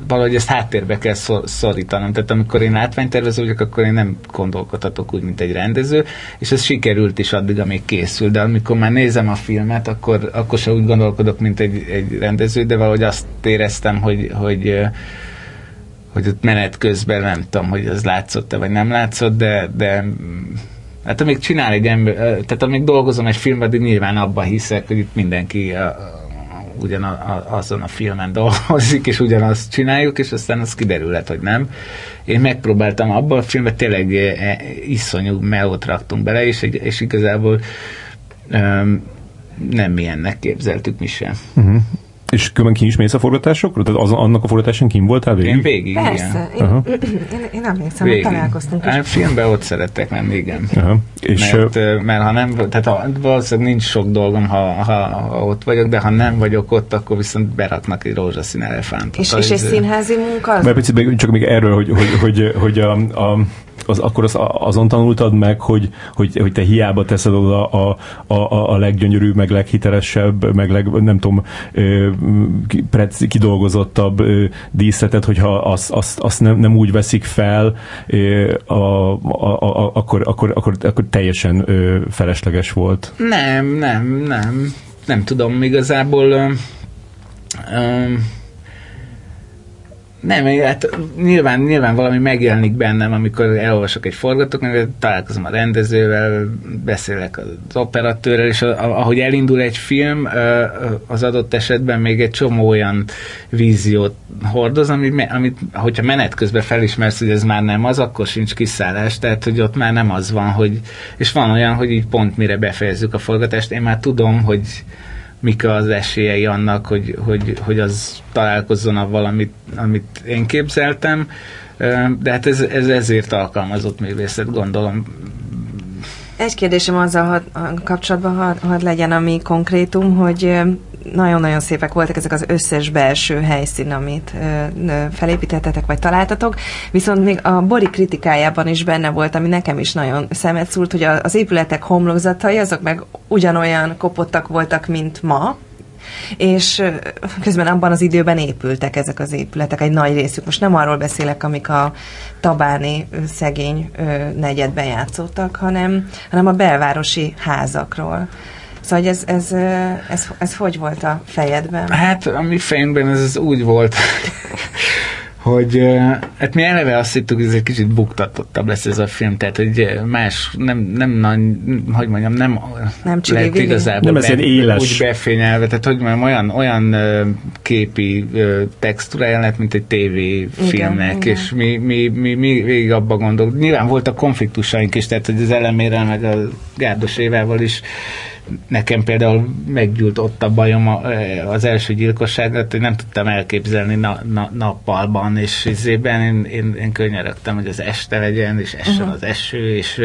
valahogy ezt háttérbe kell szor, szorítanom. Tehát amikor én látványtervező vagyok, akkor én nem gondolkodhatok úgy, mint egy rendező, és ez sikerült is addig, amíg készül, de amikor már nézem a filmet, akkor, akkor sem úgy gondolkodok, mint egy, egy rendező, de valahogy azt éreztem, hogy, hogy hogy ott menet közben nem tudom, hogy az látszott-e, vagy nem látszott, de, de hát amíg csinál egy ember, tehát amíg dolgozom egy filmben, de nyilván abban hiszek, hogy itt mindenki ugyan a, a, a filmen dolgozik, és ugyanazt csináljuk, és aztán az kiderülhet, hogy nem. Én megpróbáltam abban a filmben tényleg e, iszonyú melót raktunk bele, és, és igazából um, nem milyennek képzeltük mi sem. Uh-huh. És különben ki is mész a forgatásokra? Tehát az, annak a forgatáson kim voltál végig? Én végig, Persze. Én, uh-huh. én, én emlékszem, hogy találkoztunk. Hát filmben ott szerettek menni, igen. Uh-huh. És mert, mert ha nem, tehát ha, valószínűleg nincs sok dolgom, ha, ha, ha, ott vagyok, de ha nem vagyok ott, akkor viszont beraknak egy rózsaszín elefántot. És, és egy színházi munka? Mert picit csak még erről, hogy, hogy, hogy, hogy a, a az, akkor az, azon tanultad meg, hogy, hogy, hogy te hiába teszed oda a, a, a leggyönyörűbb, meg leghitelesebb, meg leg, nem tudom, kidolgozottabb díszletet, hogyha azt, azt, azt nem, nem úgy veszik fel, a, a, a, akkor, akkor, akkor, akkor teljesen felesleges volt. Nem, nem, nem. Nem tudom, igazából um, nem, hát nyilván, nyilván valami megjelenik bennem, amikor elolvasok egy forgatókönyvet, találkozom a rendezővel, beszélek az operatőrrel, és ahogy elindul egy film, az adott esetben még egy csomó olyan víziót hordoz, amit, amit hogyha menet közben felismersz, hogy ez már nem az, akkor sincs kiszállás, tehát hogy ott már nem az van, hogy, és van olyan, hogy így pont mire befejezzük a forgatást, én már tudom, hogy mik az esélyei annak, hogy, hogy, hogy az találkozzon a valamit, amit én képzeltem, de hát ez, ez ezért alkalmazott művészet, gondolom. Egy kérdésem azzal had, kapcsolatban had, had legyen, ami konkrétum, hogy nagyon-nagyon szépek voltak ezek az összes belső helyszín, amit felépítettetek, vagy találtatok, viszont még a Bori kritikájában is benne volt, ami nekem is nagyon szemet szúrt, hogy az épületek homlokzatai, azok meg ugyanolyan kopottak voltak, mint ma, és közben abban az időben épültek ezek az épületek, egy nagy részük. Most nem arról beszélek, amik a Tabáni szegény negyedben játszottak, hanem, hanem a belvárosi házakról. Szóval hogy ez, ez, ez, ez, ez hogy volt a fejedben? Hát a mi fejünkben ez úgy volt, hogy hát mi eleve azt hittük, hogy ez egy kicsit buktatottabb lesz ez a film, tehát hogy más, nem, nem nagy, hogy mondjam, nem, nem lett igazából nem be, éles. úgy befényelve, tehát hogy mondjam, olyan, olyan képi textúrája lett, mint egy tévéfilmnek, igen, és mi, mi, mi, mi végig abba gondolunk. Nyilván voltak konfliktusaink is, tehát hogy az elemérrel, meg a Gárdos Évával is nekem például meggyűlt ott a bajom az első gyilkosságot, hogy nem tudtam elképzelni na, na, nappalban, és izében én, én, én könyörögtem, hogy az este legyen, és essen uh-huh. az eső, és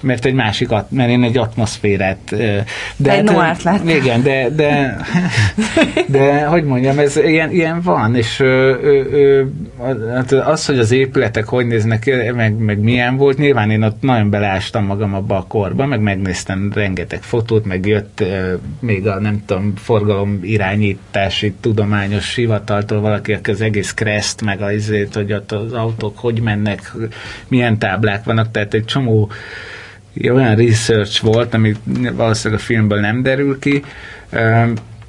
mert egy másik, mert én egy atmoszférát de egy hát, lát. Igen, de, de, de, hogy mondjam, ez ilyen, ilyen van, és ö, ö, hát az, hogy az épületek hogy néznek ki, meg, meg milyen volt, nyilván én ott nagyon beleástam magam abba a korba, meg megnéztem rengeteg fotót, meg jött még a nem tudom, forgalom irányítási tudományos hivataltól valaki, aki az egész kreszt, meg az, izét, hogy ott az autók hogy mennek, milyen táblák vannak, tehát egy csomó olyan research volt, ami valószínűleg a filmből nem derül ki,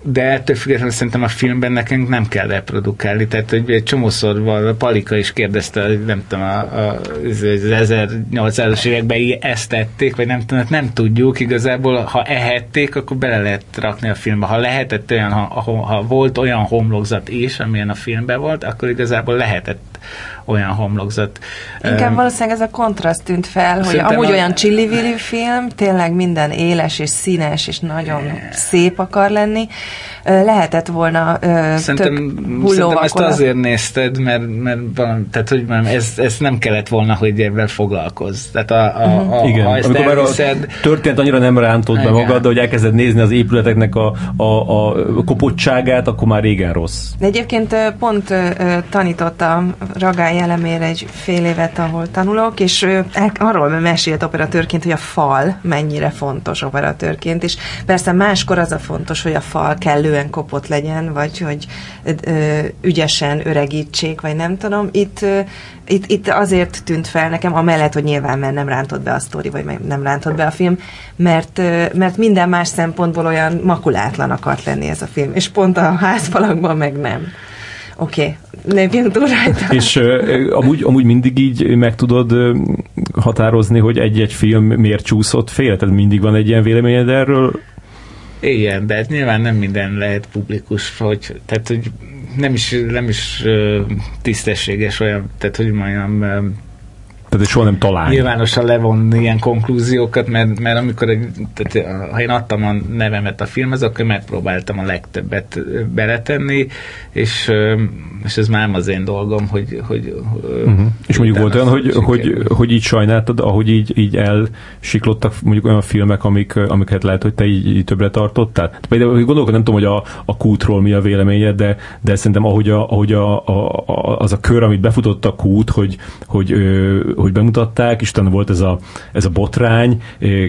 de ettől függetlenül szerintem a filmben nekünk nem kell reprodukálni, tehát hogy egy csomószor a Palika is kérdezte, hogy nem tudom, a, a, az 1800-as években ezt tették, vagy nem tudom, hát nem tudjuk igazából, ha ehették, akkor bele lehet rakni a filmbe. Ha lehetett olyan, ha, ha, ha volt olyan homlokzat is, amilyen a filmben volt, akkor igazából lehetett olyan homlokzat. Inkább um, valószínűleg ez a kontraszt tűnt fel, hogy amúgy a... olyan csillivilli film, tényleg minden éles és színes és nagyon szép akar lenni, lehetett volna szerintem, tök szerintem ezt azért nézted, mert, mert valami, tehát, hogy mondjam, ez, ez nem kellett volna, hogy ebben foglalkozz. Tehát a, a, uh-huh. a, Igen, ha ezt amikor elviszed... a történet annyira nem rántott be magad, de hogy elkezded nézni az épületeknek a, a, a kopottságát, akkor már régen rossz. De egyébként pont tanított a Ragály elemére egy fél évet, ahol tanulok, és arról mesélt operatőrként, hogy a fal mennyire fontos operatőrként, és persze máskor az a fontos, hogy a fal kellően kopott legyen, vagy hogy ügyesen öregítsék, vagy nem tudom. Itt, itt, itt azért tűnt fel nekem, amellett, hogy nyilván mert nem rántott be a sztori, vagy nem rántott be a film, mert, mert minden más szempontból olyan makulátlan akart lenni ez a film, és pont a házfalakban meg nem. Oké, okay, lépjünk túl rajta. És uh, amúgy, amúgy mindig így meg tudod uh, határozni, hogy egy-egy film miért csúszott félre? Tehát mindig van egy ilyen véleményed erről? Igen, de hát nyilván nem minden lehet publikus, hogy, tehát, hogy nem is, nem is tisztességes olyan, tehát hogy mondjam, tehát soha nem találni. Nyilvánosan levonni ilyen konklúziókat, mert, mert amikor egy, tehát, ha én adtam a nevemet a filmhez, akkor megpróbáltam a legtöbbet beletenni, és, és ez már az én dolgom, hogy... hogy uh-huh. És mondjuk volt olyan, hogy, hogy, hogy így sajnáltad, ahogy így, így elsiklottak mondjuk olyan filmek, amik, amiket lehet, hogy te így, így többre tartottál? Például gondolok, nem tudom, hogy a, a kútról mi a véleményed, de, de szerintem ahogy, a, ahogy a, a, a, az a kör, amit befutott a kút, hogy, hogy, hogy hogy bemutatták, és utána volt ez a, ez a botrány,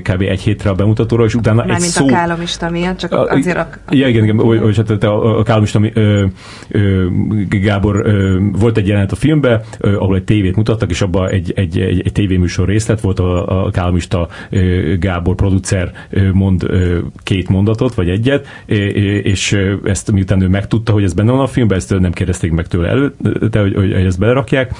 kb. egy hétre a bemutatóra, és utána Mármint egy szó... a kálomista miatt, csak a, azért a... Ja, igen, igen, hogy, hogy hát a, a kálomista ö, ö, Gábor ö, volt egy jelenet a filmbe, ö, ahol egy tévét mutattak, és abban egy, egy, egy, egy tévéműsor részlet volt, a, a kálomista ö, Gábor producer ö, mond ö, két mondatot, vagy egyet, és ezt miután ő megtudta, hogy ez benne van a filmben, ezt nem kérdezték meg tőle előtte, hogy, hogy, hogy ezt belerakják,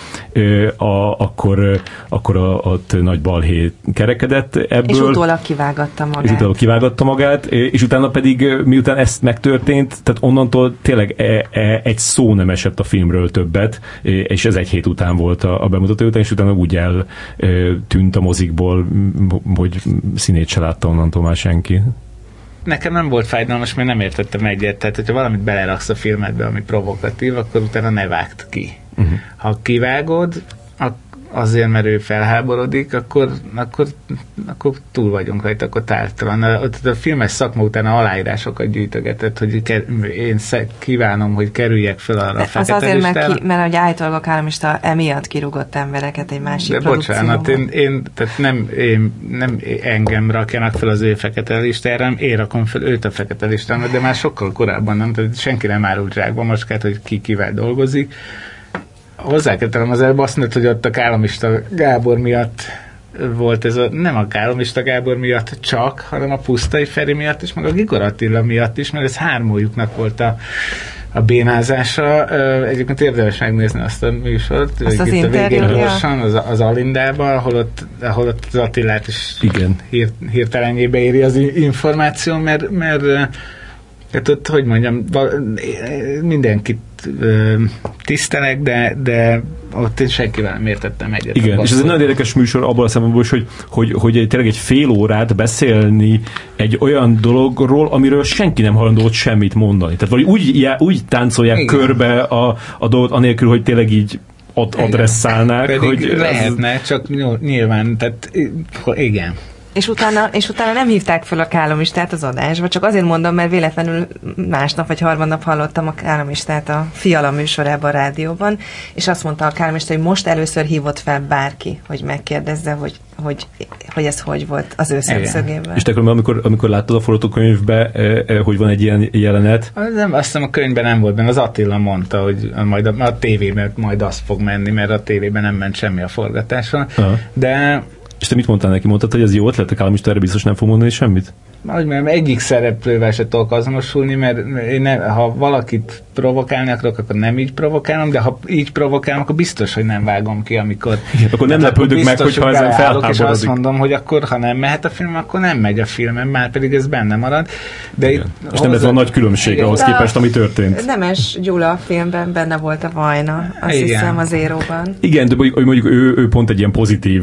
a, akkor, akkor a, ott nagy balhé kerekedett ebből. És utólag kivágatta magát. És utólag kivágatta magát, és utána pedig, miután ezt megtörtént, tehát onnantól tényleg e, e, egy szó nem esett a filmről többet, és ez egy hét után volt a, a bemutató után, és utána úgy eltűnt a mozikból, hogy színét se látta onnantól már senki nekem nem volt fájdalmas, mert nem értettem egyet. Tehát, hogyha valamit beleraksz a filmedbe, ami provokatív, akkor utána ne vágd ki. Uh-huh. Ha kivágod, azért, mert ő felháborodik, akkor, akkor, akkor túl vagyunk rajta, akkor tártalan. A, a filmes szakma után aláírásokat gyűjtögetett, hogy én kívánom, hogy kerüljek fel arra a fekete Az azért, mert, ki, mert hogy állítólag a kállamista emiatt kirúgott embereket egy másik De bocsánat, én, én, tehát nem, én, nem engem rakjanak fel az ő fekete listára, én rakom fel őt a fekete listára, de már sokkal korábban nem, tehát senki nem árult zsákba macskát, hogy ki kivel dolgozik hozzá kell tennem az előbb azt mondod, hogy ott a Kálomista Gábor miatt volt ez a, nem a Kálomista Gábor miatt csak, hanem a Pusztai Feri miatt is, meg a Gigor Attila miatt is, mert ez hármójuknak volt a, a bénázása. Egyébként érdemes megnézni azt a műsort. Azt az itt a végén gyorsan, az, az Alindában, ahol ott, ahol ott az Attilát is Igen. Hír, hirtelenjébe éri az információ, mert, mert Hát ott, hogy mondjam, mindenkit tisztelek, de, de ott én senkivel nem értettem egyet. Igen, és ez egy nagyon érdekes műsor abból a szempontból, hogy, hogy, hogy tényleg egy fél órát beszélni egy olyan dologról, amiről senki nem hajlandó semmit mondani. Tehát vagy úgy, úgy táncolják Igen. körbe a, a dolgot, anélkül, hogy tényleg így ad, adresszálnák. Pedig hogy lehetne, ez... csak nyilván, tehát igen. És utána, és utána nem hívták fel a kálomistát az adásba, csak azért mondom, mert véletlenül másnap vagy harmadnap hallottam a kálomistát a Fiala műsorában a rádióban, és azt mondta a kálomista, hogy most először hívott fel bárki, hogy megkérdezze, hogy, hogy, hogy ez hogy volt az ő szemszögében. És te amikor, amikor láttad a forgatókönyvbe, e, e, hogy van egy ilyen jelenet? Nem, azt hiszem a könyvben nem volt benne, az Attila mondta, hogy majd a, a tévében majd az fog menni, mert a tévében nem ment semmi a forgatáson. Aha. De és te mit mondtál neki? Mondtad, hogy ez jó ötlet, a Kálomista erre biztos nem fog mondani semmit? Hogy mert egyik szereplővel se tudok azonosulni, mert én ne, ha valakit provokálni akarok, akkor nem így provokálom, de ha így provokálom, akkor biztos, hogy nem vágom ki, amikor... Igen, akkor nem lepődök meg, hogyha ezen felháborodik. És azt mondom, hogy akkor, ha nem mehet a film, akkor nem megy a filmem, már pedig ez benne marad. De itt, és nem ez a nagy különbség igen. ahhoz képest, ami történt. Nemes Gyula a filmben benne volt a Vajna, azt igen. hiszem az Éróban. Igen, de mondjuk ő, ő pont egy ilyen pozitív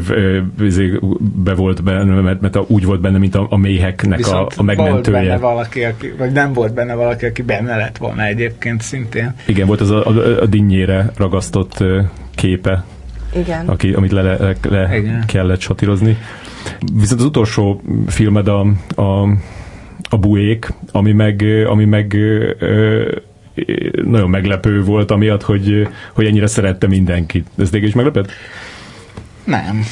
be volt benne, mert, mert úgy volt benne, mint a, a méheknek a, a megmentője. volt benne valaki, aki, vagy nem volt benne valaki, aki benne lett volna egyébként szintén. Igen, volt az a, a, a dinnyére ragasztott képe, Igen. Aki, amit le, le, le Igen. kellett satírozni. Viszont az utolsó filmed a, a, a buék, ami meg, ami meg ö, nagyon meglepő volt, amiatt, hogy, hogy ennyire szerette mindenkit. Ez téged is meglepett? Nem.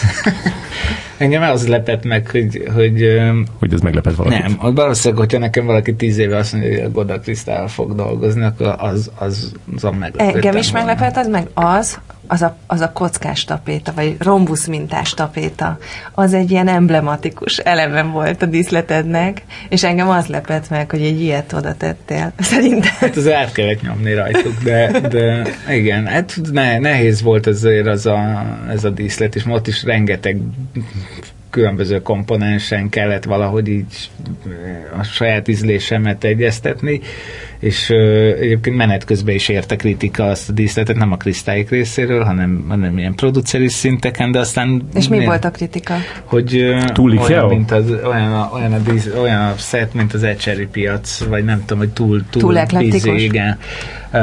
Engem az lepett meg, hogy... Hogy, hogy ez meglepett valakit. Nem, az valószínűleg, hogyha nekem valaki tíz éve azt mondja, hogy a Goda Krisztál fog dolgozni, akkor az, az, az a meglepett. Engem is meglepett, az meg az, az a, az a kockás tapéta, vagy rombusz mintás tapéta, az egy ilyen emblematikus eleme volt a díszletednek, és engem az lepett meg, hogy egy ilyet oda tettél. Szerintem. Hát az át kellett nyomni rajtuk, de, de igen, hát ne, nehéz volt azért az a, ez a díszlet, és ott is rengeteg különböző komponensen kellett valahogy így a saját ízlésemet egyeztetni, és uh, egyébként menet közben is érte kritika azt a díszletet, nem a Krisztályik részéről, hanem, hanem ilyen produceri szinteken, de aztán... És mi volt a kritika? Hogy túl olyan, mint az, olyan, a, olyan, a dísz, olyan a set, mint az ecseri piac, vagy nem tudom, hogy túl, túl, túl eklektikus. igen. Uh,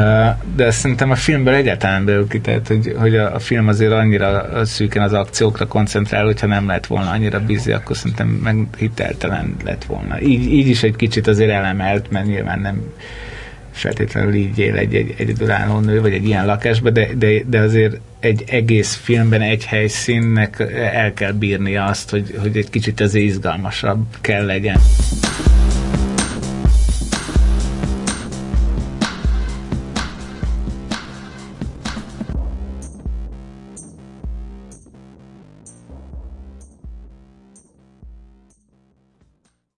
de szerintem a filmből egyáltalán belül ki, tehát, hogy, hogy a, a film azért annyira szűken az akciókra koncentrál, hogyha nem lett volna annyira bizi, akkor szerintem meg hiteltelen lett volna. Így, így is egy kicsit azért elemelt, mert nyilván nem feltétlenül így él egy, egy egyedülálló nő, vagy egy ilyen lakásban, de, de, de azért egy egész filmben egy helyszínnek el kell bírnia azt, hogy, hogy egy kicsit az izgalmasabb kell legyen.